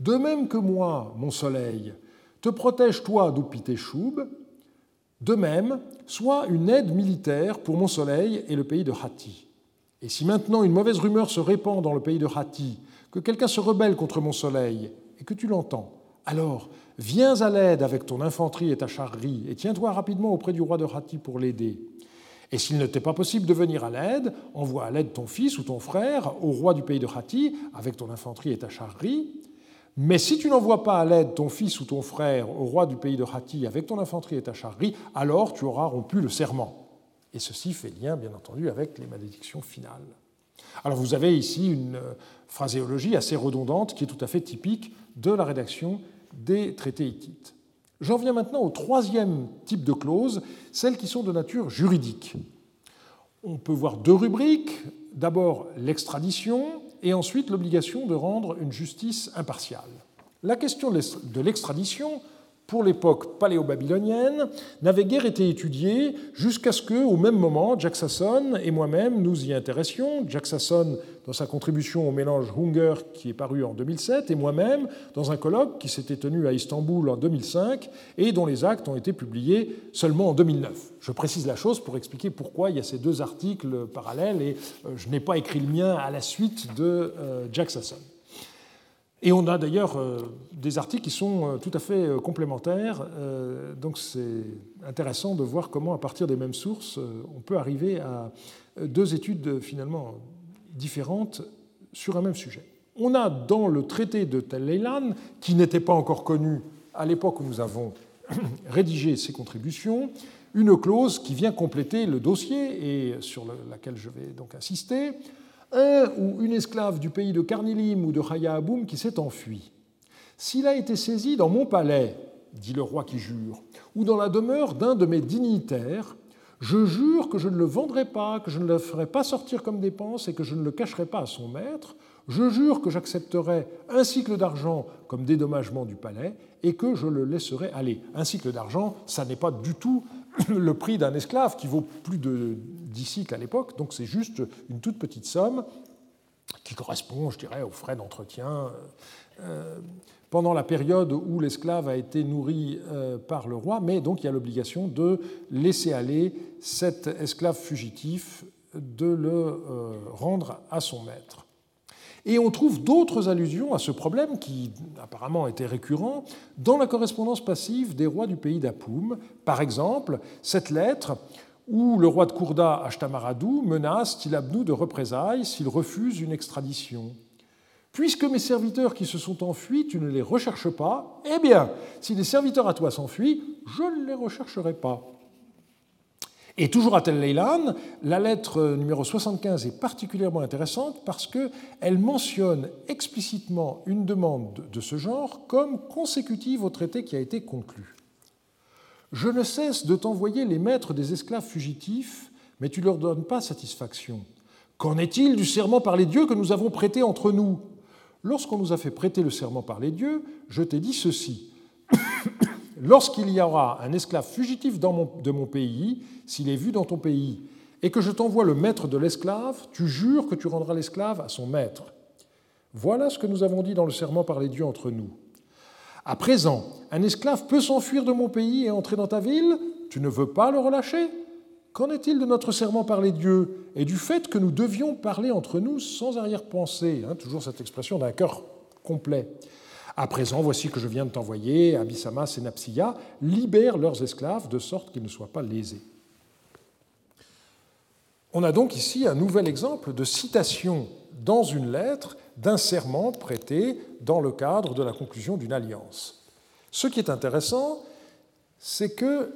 De même que moi, mon soleil, te protège toi d'Upiteshoub, de même, soit une aide militaire pour mon soleil et le pays de Hatti. Et si maintenant une mauvaise rumeur se répand dans le pays de Hatti, que quelqu'un se rebelle contre mon soleil, et que tu l'entends, alors viens à l'aide avec ton infanterie et ta charrerie, et tiens-toi rapidement auprès du roi de Hatti pour l'aider. Et s'il ne t'est pas possible de venir à l'aide, envoie à l'aide ton fils ou ton frère au roi du pays de Hatti avec ton infanterie et ta charrerie, mais si tu n'envoies pas à l'aide ton fils ou ton frère au roi du pays de Hatti avec ton infanterie et ta charrerie, alors tu auras rompu le serment. Et ceci fait lien, bien entendu, avec les malédictions finales. Alors vous avez ici une euh, phraséologie assez redondante qui est tout à fait typique de la rédaction des traités hittites. J'en viens maintenant au troisième type de clauses, celles qui sont de nature juridique. On peut voir deux rubriques. D'abord l'extradition et ensuite l'obligation de rendre une justice impartiale. La question de l'extradition, pour l'époque paléo-babylonienne, n'avait guère été étudiée jusqu'à ce que, au même moment, Jack Sasson et moi-même nous y intéressions. Jack Sasson dans sa contribution au mélange Hunger qui est paru en 2007 et moi-même dans un colloque qui s'était tenu à Istanbul en 2005 et dont les actes ont été publiés seulement en 2009. Je précise la chose pour expliquer pourquoi il y a ces deux articles parallèles et euh, je n'ai pas écrit le mien à la suite de euh, Jack Sasson. Et on a d'ailleurs euh, des articles qui sont tout à fait complémentaires, donc c'est intéressant de voir comment, à partir des mêmes sources, on peut arriver à deux études finalement différentes sur un même sujet. On a dans le traité de Tel Leilan, qui n'était pas encore connu à l'époque où nous avons [CLEARS THROAT] rédigé ces contributions, une clause qui vient compléter le dossier et sur laquelle je vais donc insister. Un ou une esclave du pays de Carnilim ou de Chaya Aboum qui s'est enfui. S'il a été saisi dans mon palais, dit le roi qui jure, ou dans la demeure d'un de mes dignitaires, je jure que je ne le vendrai pas, que je ne le ferai pas sortir comme dépense et que je ne le cacherai pas à son maître. Je jure que j'accepterai un cycle d'argent comme dédommagement du palais et que je le laisserai aller. Un cycle d'argent, ça n'est pas du tout le prix d'un esclave qui vaut plus de 10 cycles à l'époque, donc c'est juste une toute petite somme qui correspond, je dirais, aux frais d'entretien euh, pendant la période où l'esclave a été nourri euh, par le roi, mais donc il y a l'obligation de laisser aller cet esclave fugitif, de le euh, rendre à son maître. Et on trouve d'autres allusions à ce problème qui apparemment était récurrent dans la correspondance passive des rois du pays d'Apoum. Par exemple, cette lettre où le roi de Kourda, Ashtamaradou, menace Tilabnou de représailles s'il refuse une extradition. Puisque mes serviteurs qui se sont enfuis, tu ne les recherches pas, eh bien, si des serviteurs à toi s'enfuient, je ne les rechercherai pas. Et toujours à Tel Leilan, la lettre numéro 75 est particulièrement intéressante parce qu'elle mentionne explicitement une demande de ce genre comme consécutive au traité qui a été conclu. Je ne cesse de t'envoyer les maîtres des esclaves fugitifs, mais tu ne leur donnes pas satisfaction. Qu'en est-il du serment par les dieux que nous avons prêté entre nous? Lorsqu'on nous a fait prêter le serment par les dieux, je t'ai dit ceci. Lorsqu'il y aura un esclave fugitif de mon pays, s'il est vu dans ton pays, et que je t'envoie le maître de l'esclave, tu jures que tu rendras l'esclave à son maître. Voilà ce que nous avons dit dans le serment par les dieux entre nous. À présent, un esclave peut s'enfuir de mon pays et entrer dans ta ville Tu ne veux pas le relâcher? Qu'en est-il de notre serment par les dieux et du fait que nous devions parler entre nous sans arrière-pensée? Hein, Toujours cette expression d'un cœur complet. À présent, voici que je viens de t'envoyer, Abyssamas et Napsia libèrent leurs esclaves de sorte qu'ils ne soient pas lésés. On a donc ici un nouvel exemple de citation dans une lettre d'un serment prêté dans le cadre de la conclusion d'une alliance. Ce qui est intéressant, c'est que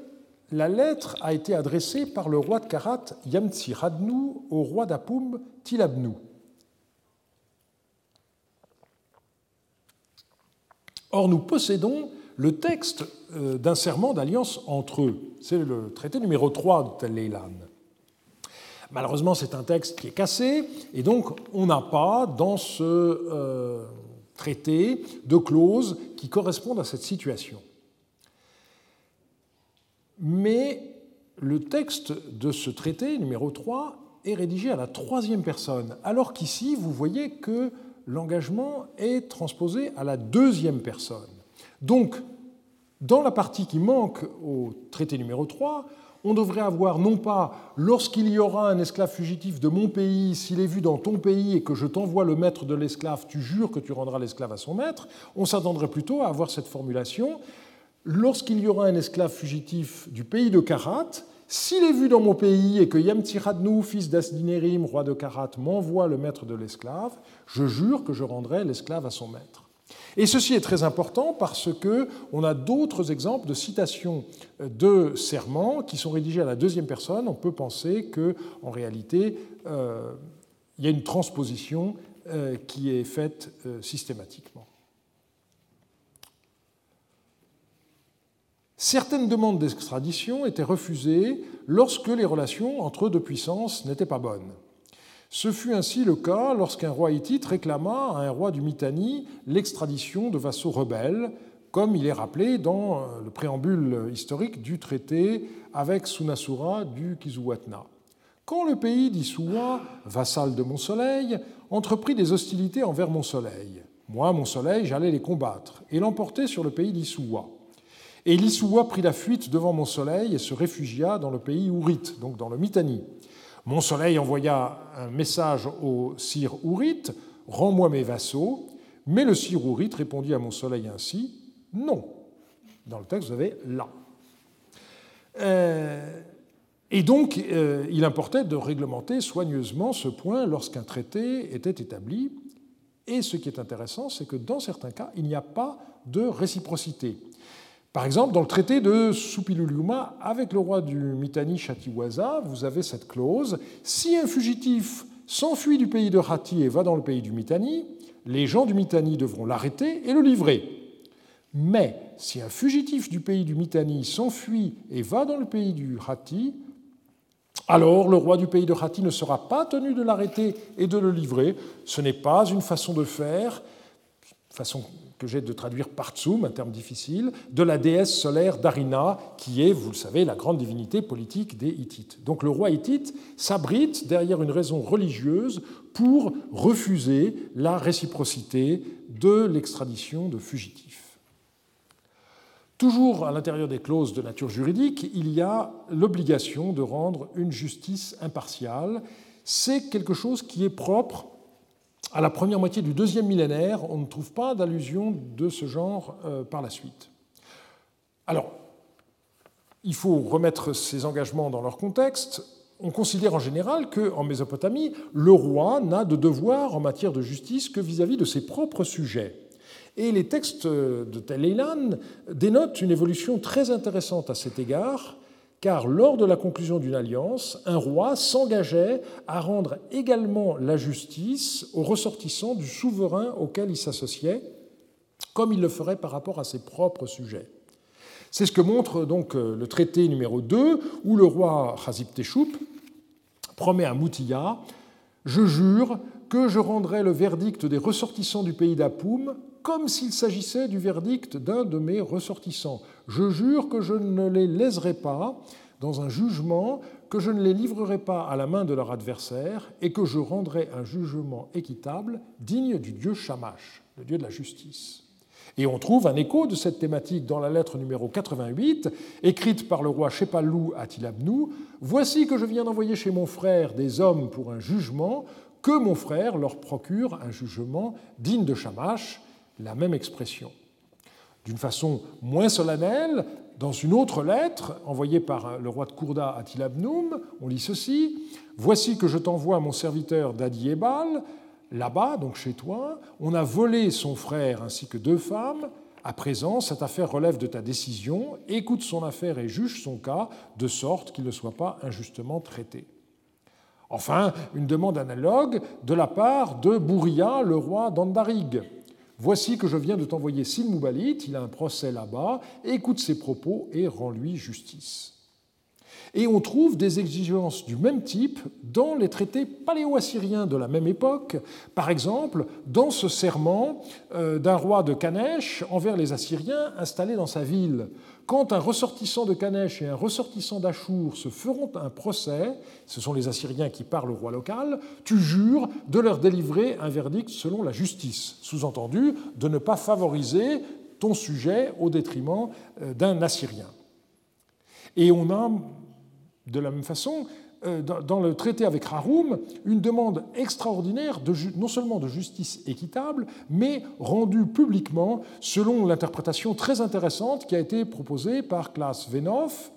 la lettre a été adressée par le roi de Karat Yamtsi Radnu au roi d'Apum Tilabnu. Or, nous possédons le texte euh, d'un serment d'alliance entre eux. C'est le traité numéro 3 de Leilan. Malheureusement, c'est un texte qui est cassé, et donc on n'a pas dans ce euh, traité de clauses qui correspondent à cette situation. Mais le texte de ce traité, numéro 3, est rédigé à la troisième personne, alors qu'ici, vous voyez que l'engagement est transposé à la deuxième personne. Donc, dans la partie qui manque au traité numéro 3, on devrait avoir non pas lorsqu'il y aura un esclave fugitif de mon pays, s'il est vu dans ton pays et que je t'envoie le maître de l'esclave, tu jures que tu rendras l'esclave à son maître, on s'attendrait plutôt à avoir cette formulation lorsqu'il y aura un esclave fugitif du pays de Karat, s'il est vu dans mon pays et que Yamtiradnou, fils d'Asdinérim, roi de Karat, m'envoie le maître de l'esclave, je jure que je rendrai l'esclave à son maître. Et ceci est très important parce que on a d'autres exemples de citations de serments qui sont rédigés à la deuxième personne. On peut penser que, en réalité, euh, il y a une transposition euh, qui est faite euh, systématiquement. Certaines demandes d'extradition étaient refusées lorsque les relations entre deux puissances n'étaient pas bonnes. Ce fut ainsi le cas lorsqu'un roi hittite réclama à un roi du Mitanni l'extradition de vassaux rebelles, comme il est rappelé dans le préambule historique du traité avec Sunasura du Kizuwatna. Quand le pays d'Issoua, vassal de mon soleil, entreprit des hostilités envers mon soleil, moi, mon soleil, j'allais les combattre et l'emporter sur le pays d'Issoua. Et l'Issoua prit la fuite devant mon soleil et se réfugia dans le pays Ourite, donc dans le Mitanni. Mon soleil envoya un message au sire Ourite Rends-moi mes vassaux. Mais le sire Ourite répondit à mon soleil ainsi Non. Dans le texte, vous avez là. Euh, et donc, euh, il importait de réglementer soigneusement ce point lorsqu'un traité était établi. Et ce qui est intéressant, c'est que dans certains cas, il n'y a pas de réciprocité. Par exemple, dans le traité de Supiluluma avec le roi du Mitanni Chatiwaza, vous avez cette clause si un fugitif s'enfuit du pays de Hati et va dans le pays du Mitanni, les gens du Mitanni devront l'arrêter et le livrer. Mais si un fugitif du pays du Mitanni s'enfuit et va dans le pays du Hati, alors le roi du pays de Hati ne sera pas tenu de l'arrêter et de le livrer. Ce n'est pas une façon de faire, façon que j'ai de traduire Partsum, un terme difficile, de la déesse solaire Darina, qui est, vous le savez, la grande divinité politique des Hittites. Donc le roi hittite s'abrite derrière une raison religieuse pour refuser la réciprocité de l'extradition de fugitifs. Toujours à l'intérieur des clauses de nature juridique, il y a l'obligation de rendre une justice impartiale. C'est quelque chose qui est propre à la première moitié du deuxième millénaire. On ne trouve pas d'allusion de ce genre euh, par la suite. Alors, il faut remettre ces engagements dans leur contexte. On considère en général qu'en Mésopotamie, le roi n'a de devoir en matière de justice que vis-à-vis -vis de ses propres sujets. Et les textes de Tel dénotent une évolution très intéressante à cet égard, car lors de la conclusion d'une alliance, un roi s'engageait à rendre également la justice aux ressortissants du souverain auquel il s'associait, comme il le ferait par rapport à ses propres sujets. C'est ce que montre donc le traité numéro 2, où le roi Teshoup promet à Moutiya Je jure que je rendrai le verdict des ressortissants du pays d'Apoum comme s'il s'agissait du verdict d'un de mes ressortissants. Je jure que je ne les léserai pas dans un jugement, que je ne les livrerai pas à la main de leur adversaire et que je rendrai un jugement équitable digne du dieu Shamash, le dieu de la justice. Et on trouve un écho de cette thématique dans la lettre numéro 88, écrite par le roi Shepalou à Tilabnou. Voici que je viens d'envoyer chez mon frère des hommes pour un jugement, que mon frère leur procure un jugement digne de Shamash la même expression. D'une façon moins solennelle, dans une autre lettre envoyée par le roi de Kourda à Tilabnoum, on lit ceci Voici que je t'envoie mon serviteur Dadi Ebal, là-bas, donc chez toi, on a volé son frère ainsi que deux femmes. À présent, cette affaire relève de ta décision. Écoute son affaire et juge son cas, de sorte qu'il ne soit pas injustement traité. Enfin, une demande analogue de la part de Bouria, le roi d'Andarig. Voici que je viens de t'envoyer Silmoubalit, il a un procès là-bas, écoute ses propos et rends-lui justice. Et on trouve des exigences du même type dans les traités paléo-assyriens de la même époque, par exemple dans ce serment euh, d'un roi de Kanesh envers les Assyriens installés dans sa ville. Quand un ressortissant de Kanesh et un ressortissant d'Achour se feront un procès, ce sont les Assyriens qui parlent au roi local, tu jures de leur délivrer un verdict selon la justice, sous-entendu de ne pas favoriser ton sujet au détriment euh, d'un Assyrien. Et on a, de la même façon, euh, dans le traité avec Haroum une demande extraordinaire non seulement de justice équitable, mais rendue publiquement selon l'interprétation très intéressante qui a été proposée par Klaas Venhoff.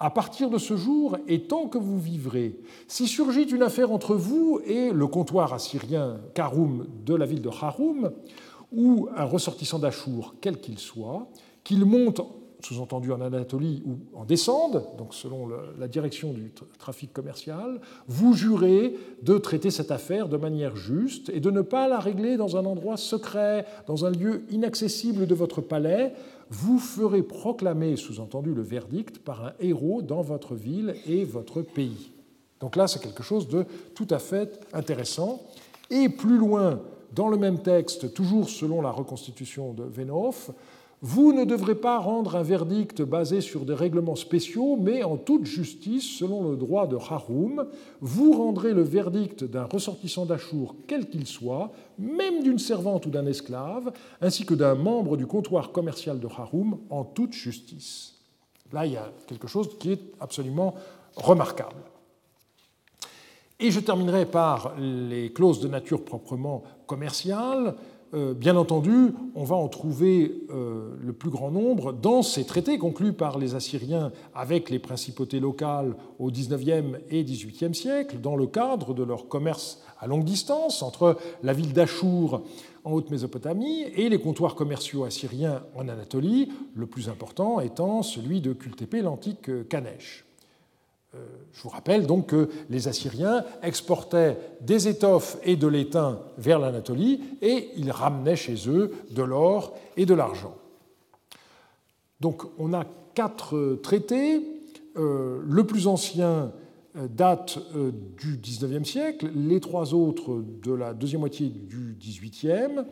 À partir de ce jour, et tant que vous vivrez, si surgit une affaire entre vous et le comptoir assyrien Karoum de la ville de Haroum, ou un ressortissant d'Achour, quel qu'il soit, qu'il monte sous-entendu en Anatolie, ou en descende, donc selon la direction du trafic commercial, vous jurez de traiter cette affaire de manière juste et de ne pas la régler dans un endroit secret, dans un lieu inaccessible de votre palais. Vous ferez proclamer, sous-entendu, le verdict par un héros dans votre ville et votre pays. Donc là, c'est quelque chose de tout à fait intéressant. Et plus loin, dans le même texte, toujours selon la reconstitution de Venhoff, vous ne devrez pas rendre un verdict basé sur des règlements spéciaux, mais en toute justice, selon le droit de Haroum, vous rendrez le verdict d'un ressortissant d'Achour, quel qu'il soit, même d'une servante ou d'un esclave, ainsi que d'un membre du comptoir commercial de Haroum, en toute justice. Là, il y a quelque chose qui est absolument remarquable. Et je terminerai par les clauses de nature proprement commerciale. Bien entendu, on va en trouver le plus grand nombre dans ces traités conclus par les Assyriens avec les principautés locales au XIXe et XVIIIe siècle, dans le cadre de leur commerce à longue distance entre la ville d'Achour en Haute-Mésopotamie et les comptoirs commerciaux assyriens en Anatolie, le plus important étant celui de Kultépé, l'antique Kanesh. Euh, vous rappelle donc que les Assyriens exportaient des étoffes et de l'étain vers l'Anatolie et ils ramenaient chez eux de l'or et de l'argent. Donc on a quatre traités. Euh, le plus ancien euh, date euh, du XIXe siècle, les trois autres de la deuxième moitié du XVIIIe.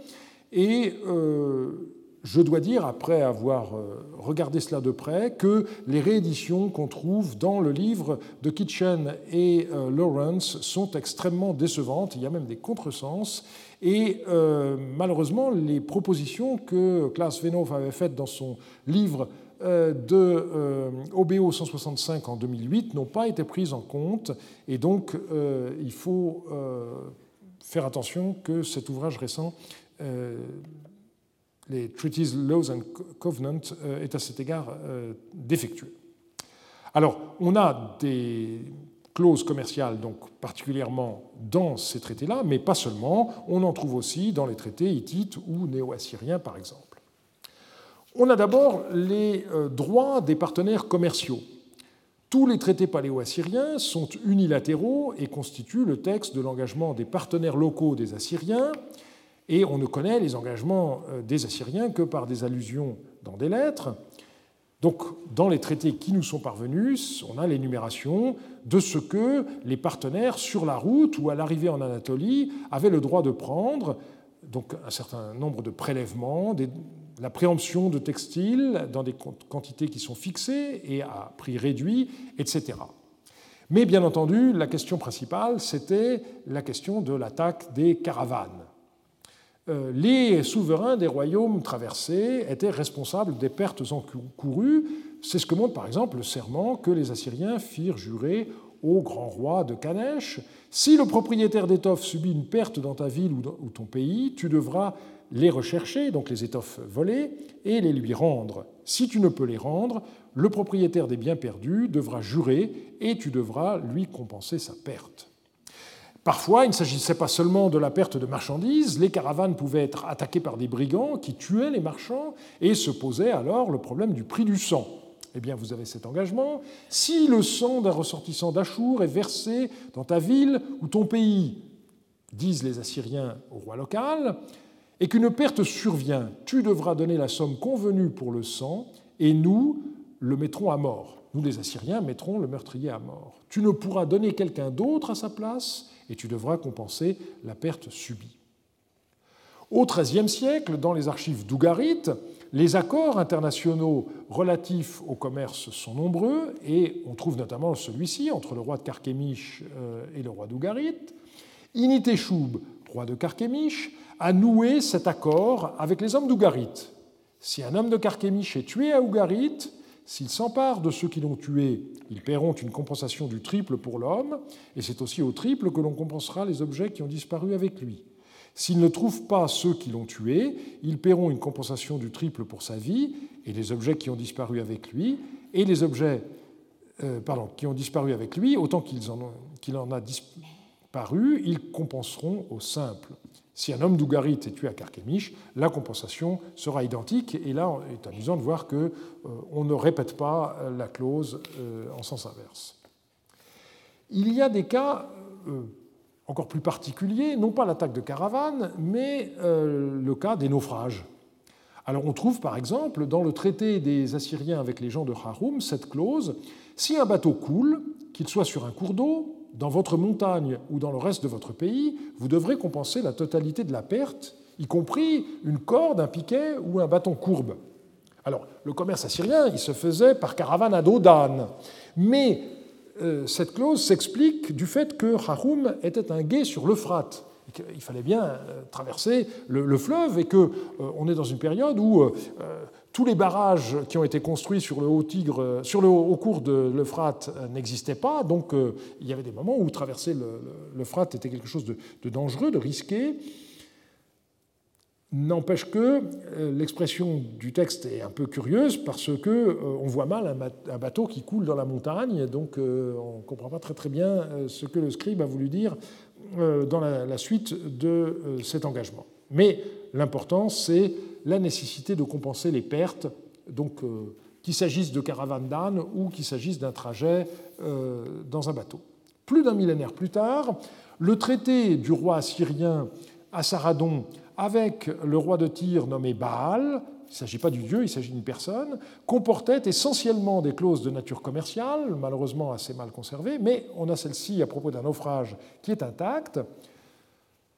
Et euh, je dois dire, après avoir regardé cela de près, que les rééditions qu'on trouve dans le livre de Kitchen et Lawrence sont extrêmement décevantes. Il y a même des contresens. Et malheureusement, les propositions que Klaas Venhoff avait faites dans son livre euh, de euh, OBO 165 en 2008 n'ont pas été prises en compte et donc euh, il faut faire attention que cet ouvrage récent, les Treaties, Laws and Covenants, est à cet égard défectueux. Alors, on a des clauses commerciales, donc particulièrement dans ces traités-là, mais pas seulement, on en trouve aussi dans les traités hittites ou néo-assyriens, par exemple. On a d'abord les euh, droits des partenaires commerciaux. Tous les traités paléo-assyriens sont unilatéraux et constituent le texte de l'engagement des partenaires locaux des Assyriens, et on ne connaît les engagements euh, des Assyriens que par des allusions dans des lettres. Donc, dans les traités qui nous sont parvenus, on a l'énumération de ce que les partenaires, sur la route ou à l'arrivée en Anatolie, avaient le droit de prendre, donc un certain nombre de prélèvements, la préemption de textiles dans des quantités qui sont fixées et à prix réduit, etc. Mais bien entendu, la question principale, c'était la question de l'attaque des caravanes. Euh, les souverains des royaumes traversés étaient responsables des pertes encourues. C'est ce que montre par exemple le serment que les Assyriens firent jurer au grand roi de Kanesh. Si le propriétaire d'étoffe subit une perte dans ta ville ou ton pays, tu devras les rechercher, donc les étoffes volées, et les lui rendre. Si tu ne peux les rendre, le propriétaire des biens perdus devra jurer et tu devras lui compenser sa perte. Parfois, il ne s'agissait pas seulement de la perte de marchandises, les caravanes pouvaient être attaquées par des brigands qui tuaient les marchands et se posait alors le problème du prix du sang. Eh bien, vous avez cet engagement. Si le sang d'un ressortissant d'Achour est versé dans ta ville ou ton pays, disent les Assyriens au roi local, et qu'une perte survient, tu devras donner la somme convenue pour le sang, et nous le mettrons à mort. Nous, les Assyriens, mettrons le meurtrier à mort. Tu ne pourras donner quelqu'un d'autre à sa place, et tu devras compenser la perte subie. Au XIIIe siècle, dans les archives d'Ougarit, les accords internationaux relatifs au commerce sont nombreux, et on trouve notamment celui-ci entre le roi de Carchemish euh, et le roi d'Ougarit. Initeshub, roi de Carchemish, a noué cet accord avec les hommes d'Ougarit. Si un homme de Carchemish est tué à Ougarit, s'il s'empare de ceux qui l'ont tué, ils paieront une compensation du triple pour l'homme, et c'est aussi au triple que l'on compensera les objets qui ont disparu avec lui. S'ils ne trouvent pas ceux qui l'ont tué, ils paieront une compensation du triple pour sa vie et les objets qui ont disparu avec lui, et les objets euh, qui ont disparu avec lui, autant qu'il en, en, a disparu, ils compenseront au simple. Si un homme d'Ougarit est tué à Carchemish, la compensation sera identique. Et là, il est amusant de voir qu'on euh, ne répète pas euh, la clause euh, en sens inverse. Il y a des cas encore plus particuliers, non pas l'attaque de caravane, mais le cas des naufrages. Alors on trouve par exemple dans le traité des Assyriens avec les gens de Harum cette clause si un bateau coule, qu'il soit sur un cours d'eau, dans votre montagne ou dans le reste de votre pays, vous devrez compenser la totalité de la perte, y compris une corde, un piquet ou un bâton courbe. Alors, le commerce assyrien, il se faisait par caravane à dos d'âne. Mais euh, cette clause s'explique du fait que Harum était un guet sur l'Euphrate. Il fallait bien euh, traverser le, fleuve et qu'on euh, est dans une période où tous les barrages qui ont été construits sur le haut Tigre, sur le haut cours de l'Euphrate n'existaient pas, donc euh, il y avait des moments où traverser l'Euphrate était quelque chose de, dangereux, de risqué. N'empêche que euh, l'expression du texte est un peu curieuse parce que euh, on voit mal un bateau qui coule dans la montagne, donc euh, on ne comprend pas très très bien ce que le scribe a voulu dire dans la suite de cet engagement. Mais l'important, c'est la nécessité de compenser les pertes, donc qu'il s'agisse de caravanes d'ânes ou qu'il s'agisse d'un trajet dans un bateau. Plus d'un millénaire plus tard, le traité du roi assyrien Assaradon avec le roi de Tyr nommé Baal, il ne s'agit pas du dieu, il s'agit d'une personne, comportait essentiellement des clauses de nature commerciale, malheureusement assez mal conservées, mais on a celle-ci à propos d'un naufrage qui est intacte.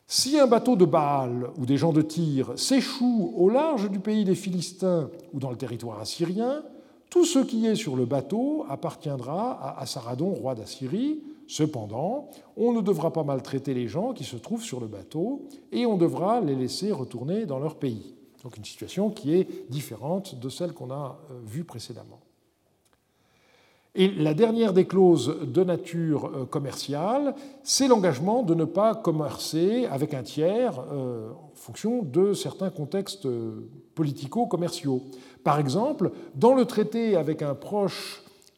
Si un bateau de Baal ou des gens de Tyr s'échoue au large du pays des Philistins ou dans le territoire assyrien, tout ce qui est sur le bateau appartiendra à Assaradon, roi d'Assyrie, Cependant, on ne devra pas maltraiter les gens qui se trouvent sur le bateau et on devra les laisser retourner dans leur pays. Donc une situation qui est différente de celle qu'on a euh, vue précédemment. Et la dernière des clauses de nature euh, commerciale, c'est l'engagement de ne pas commercer avec un tiers euh, en fonction de certains contextes politico-commerciaux. Par exemple, dans le traité avec un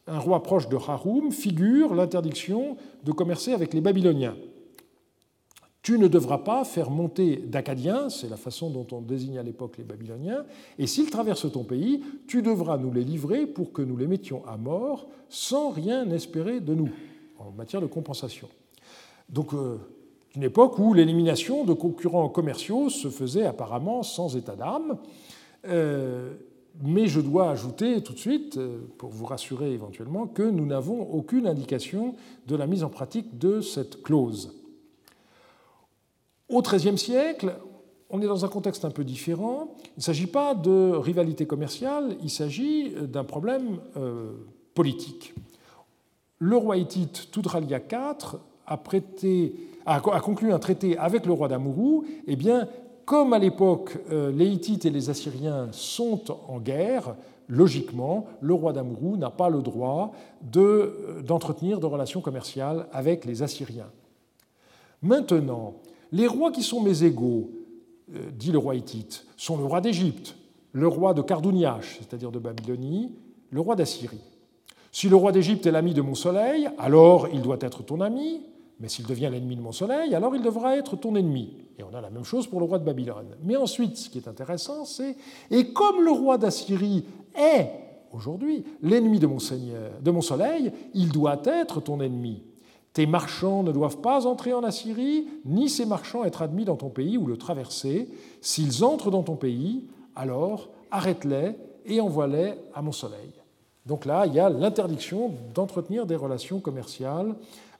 un roi proche de Haroum, figure l'interdiction de commercer avec les Babyloniens. Tu ne devras pas faire monter d'Acadiens, c'est la façon dont on désigne à l'époque les Babyloniens, et s'ils traversent ton pays, tu devras nous les livrer pour que nous les mettions à mort sans rien espérer de nous en matière de compensation. Donc, euh, une époque où l'élimination de concurrents commerciaux se faisait apparemment sans état d'âme. Euh, mais je dois ajouter tout de suite, euh, pour vous rassurer éventuellement, que nous n'avons aucune indication de la mise en pratique de cette clause. Au XIIIe siècle, on est dans un contexte un peu différent. Il ne s'agit pas de rivalité commerciale, il s'agit d'un problème euh, politique. Le roi hittite Tudralia IV a, conclu un traité avec le roi d'Amourou, eh bien, comme à l'époque euh, les Hittites et les Assyriens sont en guerre, logiquement, le roi d'Amrou n'a pas le droit euh, d'entretenir de, relations commerciales avec les Assyriens. Maintenant, les rois qui sont mes égaux, euh, dit le roi hittite, sont le roi d'Égypte, le roi de Cardouniache, c'est-à-dire de Babylonie, le roi d'Assyrie. Si le roi d'Égypte est l'ami de mon soleil, alors il doit être ton ami, mais s'il devient l'ennemi de mon soleil, alors il devra être ton ennemi. Et on a la même chose pour le roi de Babylone. Mais ensuite, ce qui est intéressant, c'est et comme le roi d'Assyrie est aujourd'hui l'ennemi de mon seigneur, de mon soleil, il doit être ton ennemi. Tes marchands ne doivent pas entrer en Assyrie, ni ces marchands être admis dans ton pays ou le traverser. S'ils entrent dans ton pays, alors arrête-les et envoie-les à mon soleil. Donc là, il y a l'interdiction d'entretenir des relations commerciales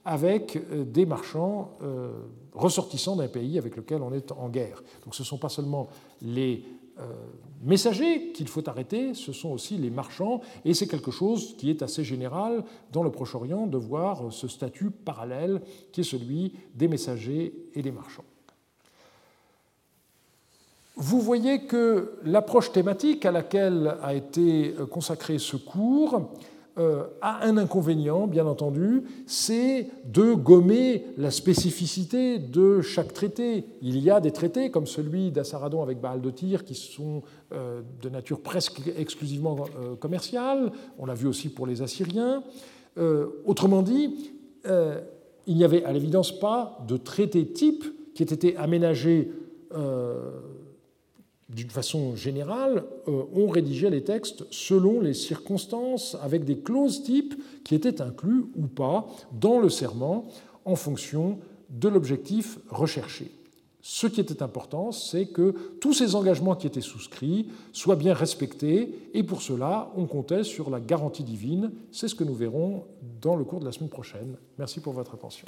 avec euh, des marchands euh, ressortissants d'un pays avec lequel on est en guerre. Donc ce ne sont pas seulement les messagers qu'il faut arrêter, ce sont aussi les marchands, et c'est quelque chose qui est assez général dans le Proche-Orient de voir ce statut parallèle qui est celui des messagers et des marchands. Vous voyez que l'approche thématique à laquelle a été consacré ce cours euh, a un inconvénient, bien entendu, c'est de gommer la spécificité de chaque traité. Il y a des traités comme celui d'Assaradon avec Baal de Tyr qui sont euh, de nature presque exclusivement euh, commerciale. On l'a vu aussi pour les Assyriens. Autrement dit, il n'y avait à l'évidence pas de traité type qui ait été aménagé d'une façon générale, euh, on rédigeait les textes selon les circonstances, avec des clauses types qui étaient inclus ou pas dans le serment en fonction de l'objectif recherché. Ce qui était important, c'est que tous ces engagements qui étaient souscrits soient bien respectés, et pour cela, on comptait sur la garantie divine. C'est ce que nous verrons dans le cours de la semaine prochaine. Merci pour votre attention.